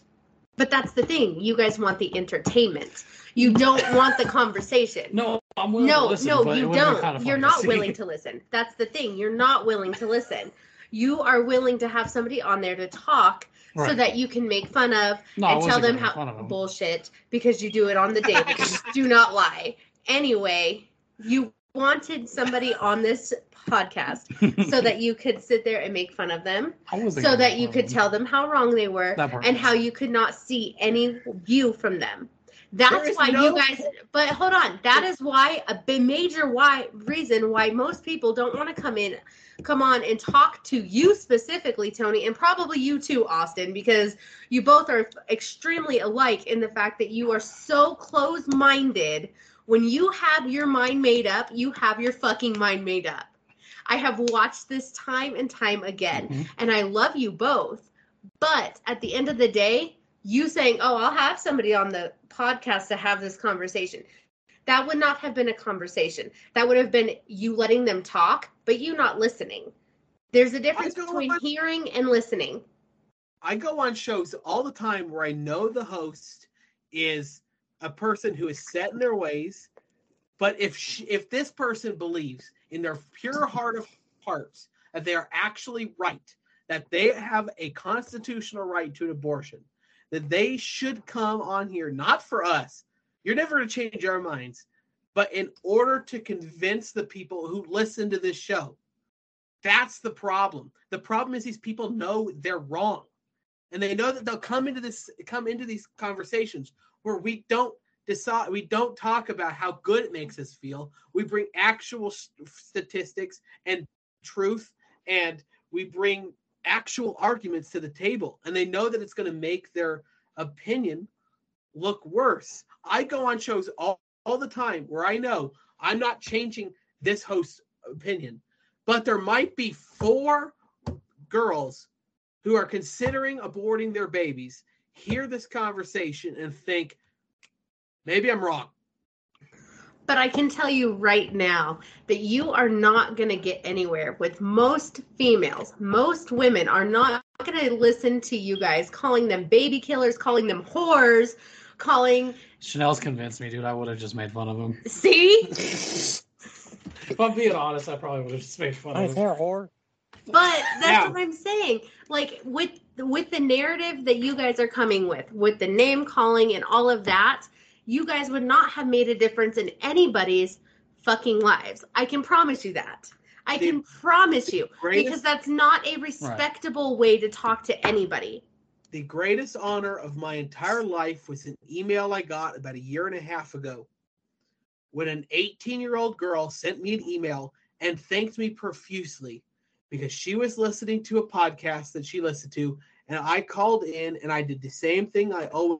Speaker 4: But that's the thing. You guys want the entertainment. You don't want the conversation.
Speaker 1: No, I'm willing
Speaker 4: no,
Speaker 1: to listen.
Speaker 4: no, you
Speaker 1: would have been
Speaker 4: don't.
Speaker 1: kinda
Speaker 4: You're
Speaker 1: fun to
Speaker 4: not willing to listen. That's the thing. You're not willing to listen. You are willing to have somebody on there to talk so that you can make fun of
Speaker 1: No,
Speaker 4: and tell them
Speaker 1: gonna make fun of
Speaker 4: how
Speaker 1: him.
Speaker 4: bullshit because you do it on the daily. do not lie. Anyway, you wanted somebody on this podcast so that you could sit there and make fun of them, so that you could tell them how wrong they were and how you could not see any view from them. That's why
Speaker 2: no-
Speaker 4: you guys. But hold on, that is why a major why reason why most people don't want to come in, come on and talk to you specifically, Tony, and probably you too, Austin, because you both are extremely alike in the fact that you are so close-minded. When you have your mind made up, you have your fucking mind made up. I have watched this time and time again,
Speaker 1: Mhm.
Speaker 4: and I love you both. But at the end of the day, you saying, "Oh, I'll have somebody on the podcast to have this conversation." That would not have been a conversation. That would have been you letting them talk, but you not listening. There's a difference between
Speaker 2: want-
Speaker 4: hearing and listening.
Speaker 2: I go on shows all the time where I know the host is a person who is set in their ways, but if she, if this person believes in their pure heart of hearts that they are actually right, that they have a constitutional right to an abortion, that they should come on here not for us. You're never going to change our minds, but in order to convince the people who listen to this show. That's the problem. The problem is these people know they're wrong and they know that they'll come into this come into these conversations where we don't decide we don't talk about how good it makes us feel. We bring actual statistics and truth and we bring actual arguments to the table and they know that it's going to make their opinion look worse. I go on shows all, all the time where i know i'm not changing this host's opinion but there might be four girls who are considering aborting their babies hear this conversation and think, maybe I'm wrong.
Speaker 4: But I can tell you right now that you are not going to get anywhere with most females. Most women are not going to listen to you guys calling them baby killers, calling them whores, calling.
Speaker 1: Shanelle's convinced me, dude. I would have just made fun of him.
Speaker 4: See?
Speaker 1: if I'm being honest, I probably would have just made fun
Speaker 3: I
Speaker 1: of him.
Speaker 3: care, whore.
Speaker 4: But that's
Speaker 1: Yeah.
Speaker 4: what I'm saying. Like with with the narrative that you guys are coming with, with the name calling and all of that, you guys would not have made a difference in anybody's fucking lives. I can promise you that. I can promise you because that's not a respectable way to talk to anybody.
Speaker 2: the greatest honor of my entire life was an email I got about a year and a half ago when an 18 year old girl sent me an email and thanked me profusely because she was listening to a podcast that she listened to. And I called in and I did the same thing I always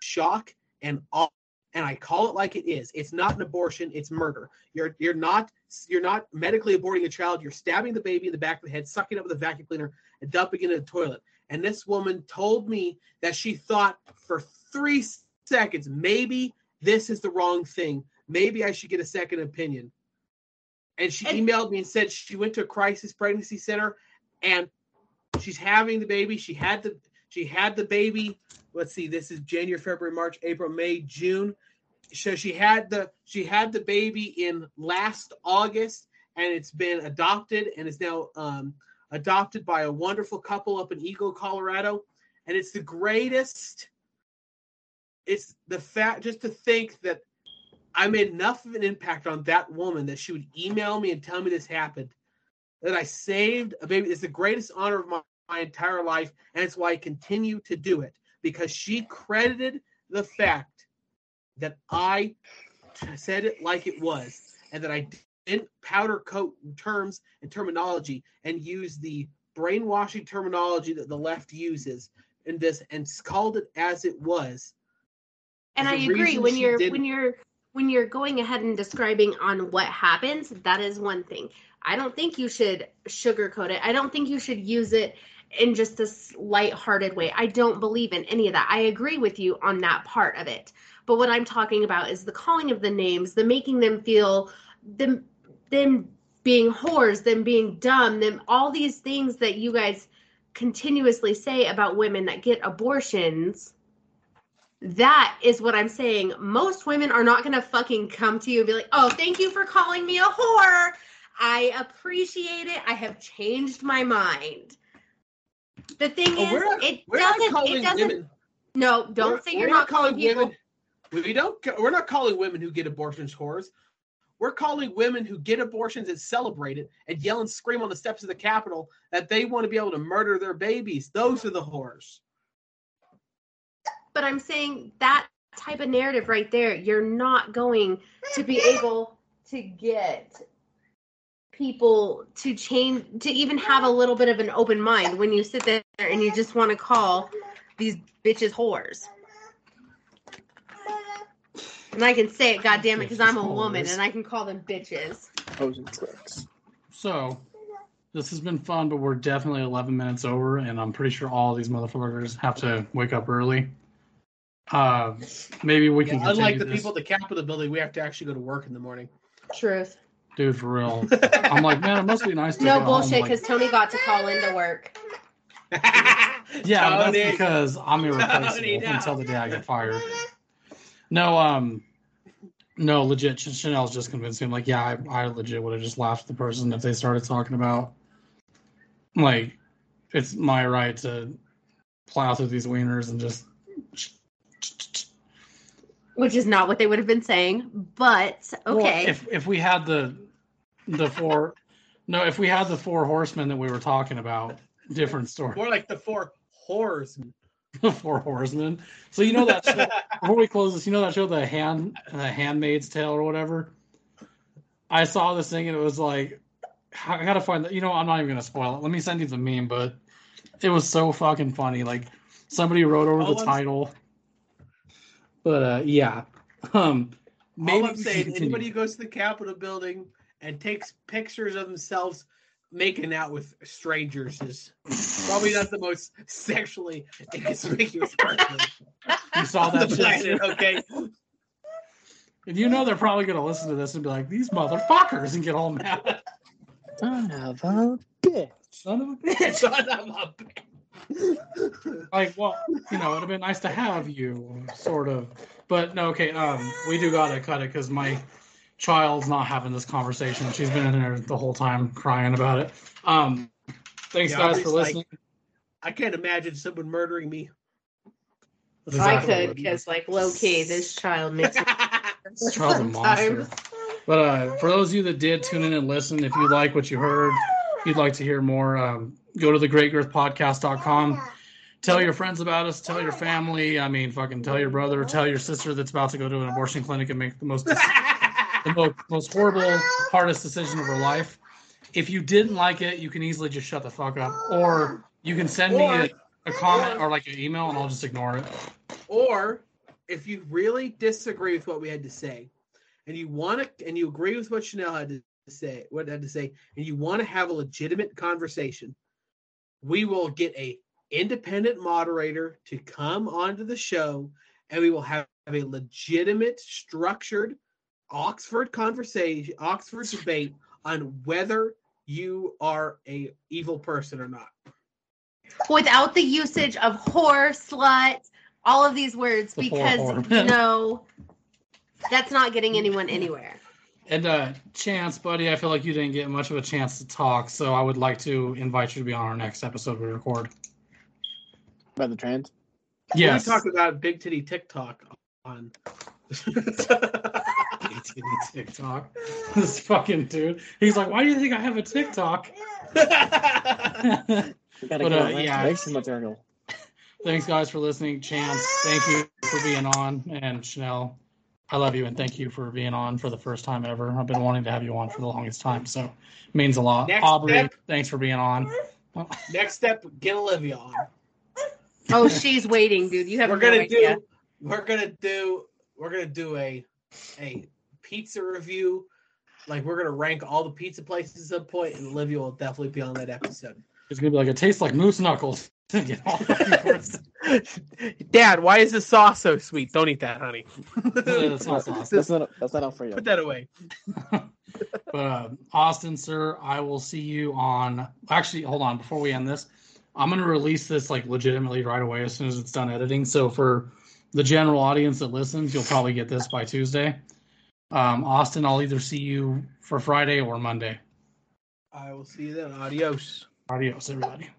Speaker 2: shock and awe. And I call it like it is. It's not an abortion, it's murder. You're you're not you're not medically aborting a child, you're stabbing the baby in the back of the head, sucking it up with a vacuum cleaner, and dumping it in the toilet. And this woman told me that she thought for three seconds, maybe this is the wrong thing. Maybe I should get a second opinion. And she
Speaker 4: And-
Speaker 2: emailed me and said she went to a crisis pregnancy center and she's having the baby. She had the she had the baby. Let's see, this is January, February, March, April, May, June. So she had the she had the baby in last August, and it's been adopted and is now um, adopted by a wonderful couple up in Eagle, Colorado. And it's the greatest. It's the fact just to think that I made enough of an impact on that woman that she would email me and tell me this happened. That I saved a baby. It's the greatest honor of my, my entire life, and it's why I continue to do it because she credited the fact that I t- said it like it was and that I didn't powder coat terms and terminology and use the brainwashing terminology that the left uses in this and called it as it was.
Speaker 4: and I agree when you're when you're when you're going ahead and describing on what happens, that is one thing. I don't think you should sugarcoat it. I don't think you should use it in just this light-hearted way. I don't believe in any of that. I agree with you on that part of it. But what I'm talking about is the calling of the names, the making them feel them them being whores, them being dumb, them all these things that you guys continuously say about women that get abortions that is what I'm saying. Most women are not going to fucking come to you and be like, oh, thank you for calling me a whore. I appreciate it. I have changed my mind. The thing
Speaker 2: Oh,
Speaker 4: is,
Speaker 2: we're
Speaker 4: it
Speaker 2: we're
Speaker 4: doesn't,
Speaker 2: calling
Speaker 4: it doesn't,
Speaker 2: women.
Speaker 4: no, don't
Speaker 2: we're-
Speaker 4: say you're not calling people.
Speaker 2: women. We don't. We're not calling women who get abortions whores. We're calling women who get abortions and celebrate it and yell and scream on the steps of the Capitol that they want to be able to murder their babies. Those are the whores.
Speaker 4: But I'm saying that type of narrative right there, you're not going to be able to get people to change, to even have a little bit of an open mind when you sit there and you just want to call these bitches whores. And I can say it, goddamn it, because I'm a woman and I can call them bitches.
Speaker 3: Pros and clicks.
Speaker 1: So, this has been fun, but we're definitely 11 minutes over, and I'm pretty sure all these motherfuckers have to wake up early. Uh, maybe we can
Speaker 2: Yeah, unlike the
Speaker 1: this.
Speaker 2: people at the Capitol building, we have to actually go to work in the morning.
Speaker 4: Truth.
Speaker 1: dude, for real. I'm like, man, it must be nice to
Speaker 4: No bullshit,
Speaker 1: home, like-
Speaker 4: because Tony got to call into work.
Speaker 1: Yeah,
Speaker 2: Tony.
Speaker 1: that's because I'm irreplaceable
Speaker 2: Tony, no.
Speaker 1: until the day I get fired. No, um, no, legit. Ch- Shanelle's just convinced me. I'm like, yeah, I, I legit would have just laughed at the person if they started talking about, like, it's my right to plow through these wieners and just.
Speaker 4: Which is not what they would have been saying, but
Speaker 1: Well,
Speaker 4: okay.
Speaker 1: if if we had the the four, no, if we had the four horsemen that we were talking about, different story.
Speaker 2: More like the four whores.
Speaker 1: The four horsemen. So you know that show, before we close this, you know that show, the hand, the Handmaid's Tale or whatever. I saw this thing and it was like, I gotta find that. You know, I'm not even gonna spoil it. Let me send you the meme, but it was so fucking funny. Like somebody wrote over
Speaker 2: All
Speaker 1: the
Speaker 2: I'm-
Speaker 1: title. But uh, yeah, um, maybe
Speaker 2: All I'm saying,
Speaker 1: continue.
Speaker 2: anybody who goes to the Capitol building and takes pictures of themselves making out with strangers is probably not the most sexually inconspicuous person
Speaker 1: you saw that shit.
Speaker 2: planet. Okay,
Speaker 1: And you know they're probably gonna listen to this and be like, "These motherfuckers," and get all mad.
Speaker 3: Son of a bitch.
Speaker 1: Son of a bitch.
Speaker 2: son of a bitch.
Speaker 1: like well you know it'd have been nice to have you sort of. But no okay um we do gotta cut it because my child's not having this conversation. She's been in there the whole time crying about it. Um thanks
Speaker 2: Yeah,
Speaker 1: guys
Speaker 2: Aubrey's
Speaker 1: for
Speaker 2: like-
Speaker 1: listening.
Speaker 2: I can't imagine someone murdering me.
Speaker 1: That's
Speaker 4: I could, because like low key, this child makes me
Speaker 1: this child's a monster. But uh for those of you that did tune in and listen if you like what you heard if you'd like to hear more um go to the greatgirthpodcast.com tell your friends about us. Tell your family. I mean fucking tell your brother. Tell your sister that's about to go to an abortion clinic and make the most the most, most horrible, hardest decision of her life. If you didn't like it, you can easily just shut the fuck up, or you can send me a, a comment or like an email, and I'll just ignore it.
Speaker 2: Or if you really disagree with what we had to say, and you want to, and you agree with what Shanelle had to say, what had to say, and you want to have a legitimate conversation, we will get a independent moderator to come onto the show, and we will have a legitimate, structured Oxford conversation, Oxford debate on whether you are a evil person or not.
Speaker 4: without the usage of whore, slut, all of these words,
Speaker 1: The
Speaker 4: because
Speaker 1: whore.
Speaker 4: no, that's not getting anyone anywhere.
Speaker 1: And uh, Chance, buddy, I feel like you didn't get much of a chance to talk, so I would like to invite you to be on our next episode we record.
Speaker 3: About the trans?
Speaker 1: Yes.
Speaker 2: We talked about big titty TikTok on.
Speaker 1: big titty TikTok. This fucking dude. He's like, why do you think I have a TikTok?
Speaker 3: We gotta
Speaker 1: But,
Speaker 3: get
Speaker 1: uh, yeah.
Speaker 3: masturbation material.
Speaker 1: Thanks, guys, for listening. Chance, thank you for being on, and Shanelle, I love you and thank you for being on for the first time ever. I've been wanting to have you on for the longest time, so it means a lot.
Speaker 2: Next
Speaker 1: Aubrey,
Speaker 2: step.
Speaker 1: thanks for being on.
Speaker 2: Next step, get Olivia on.
Speaker 4: Oh, she's waiting, dude. You have
Speaker 2: We're gonna
Speaker 4: idea.
Speaker 2: do. We're gonna do. We're gonna do a a pizza review. Like we're gonna rank all the pizza places at some point, and Olivia will definitely be on that episode.
Speaker 1: It's gonna be like it tastes like moose knuckles. You know?
Speaker 2: Dad, why is the sauce so sweet? Don't eat that, honey.
Speaker 1: That's not sauce.
Speaker 3: That's not that's not Alfredo.
Speaker 2: Put that away.
Speaker 1: But uh, Austin, sir, I will see you on. Actually, hold on. Before we end this, I'm going to release this like legitimately right away as soon as it's done editing. So for the general audience that listens, you'll probably get this by Tuesday. Um, Austin, I'll either see you for Friday or Monday.
Speaker 2: I will see you then. Adios.
Speaker 1: Adios, everybody.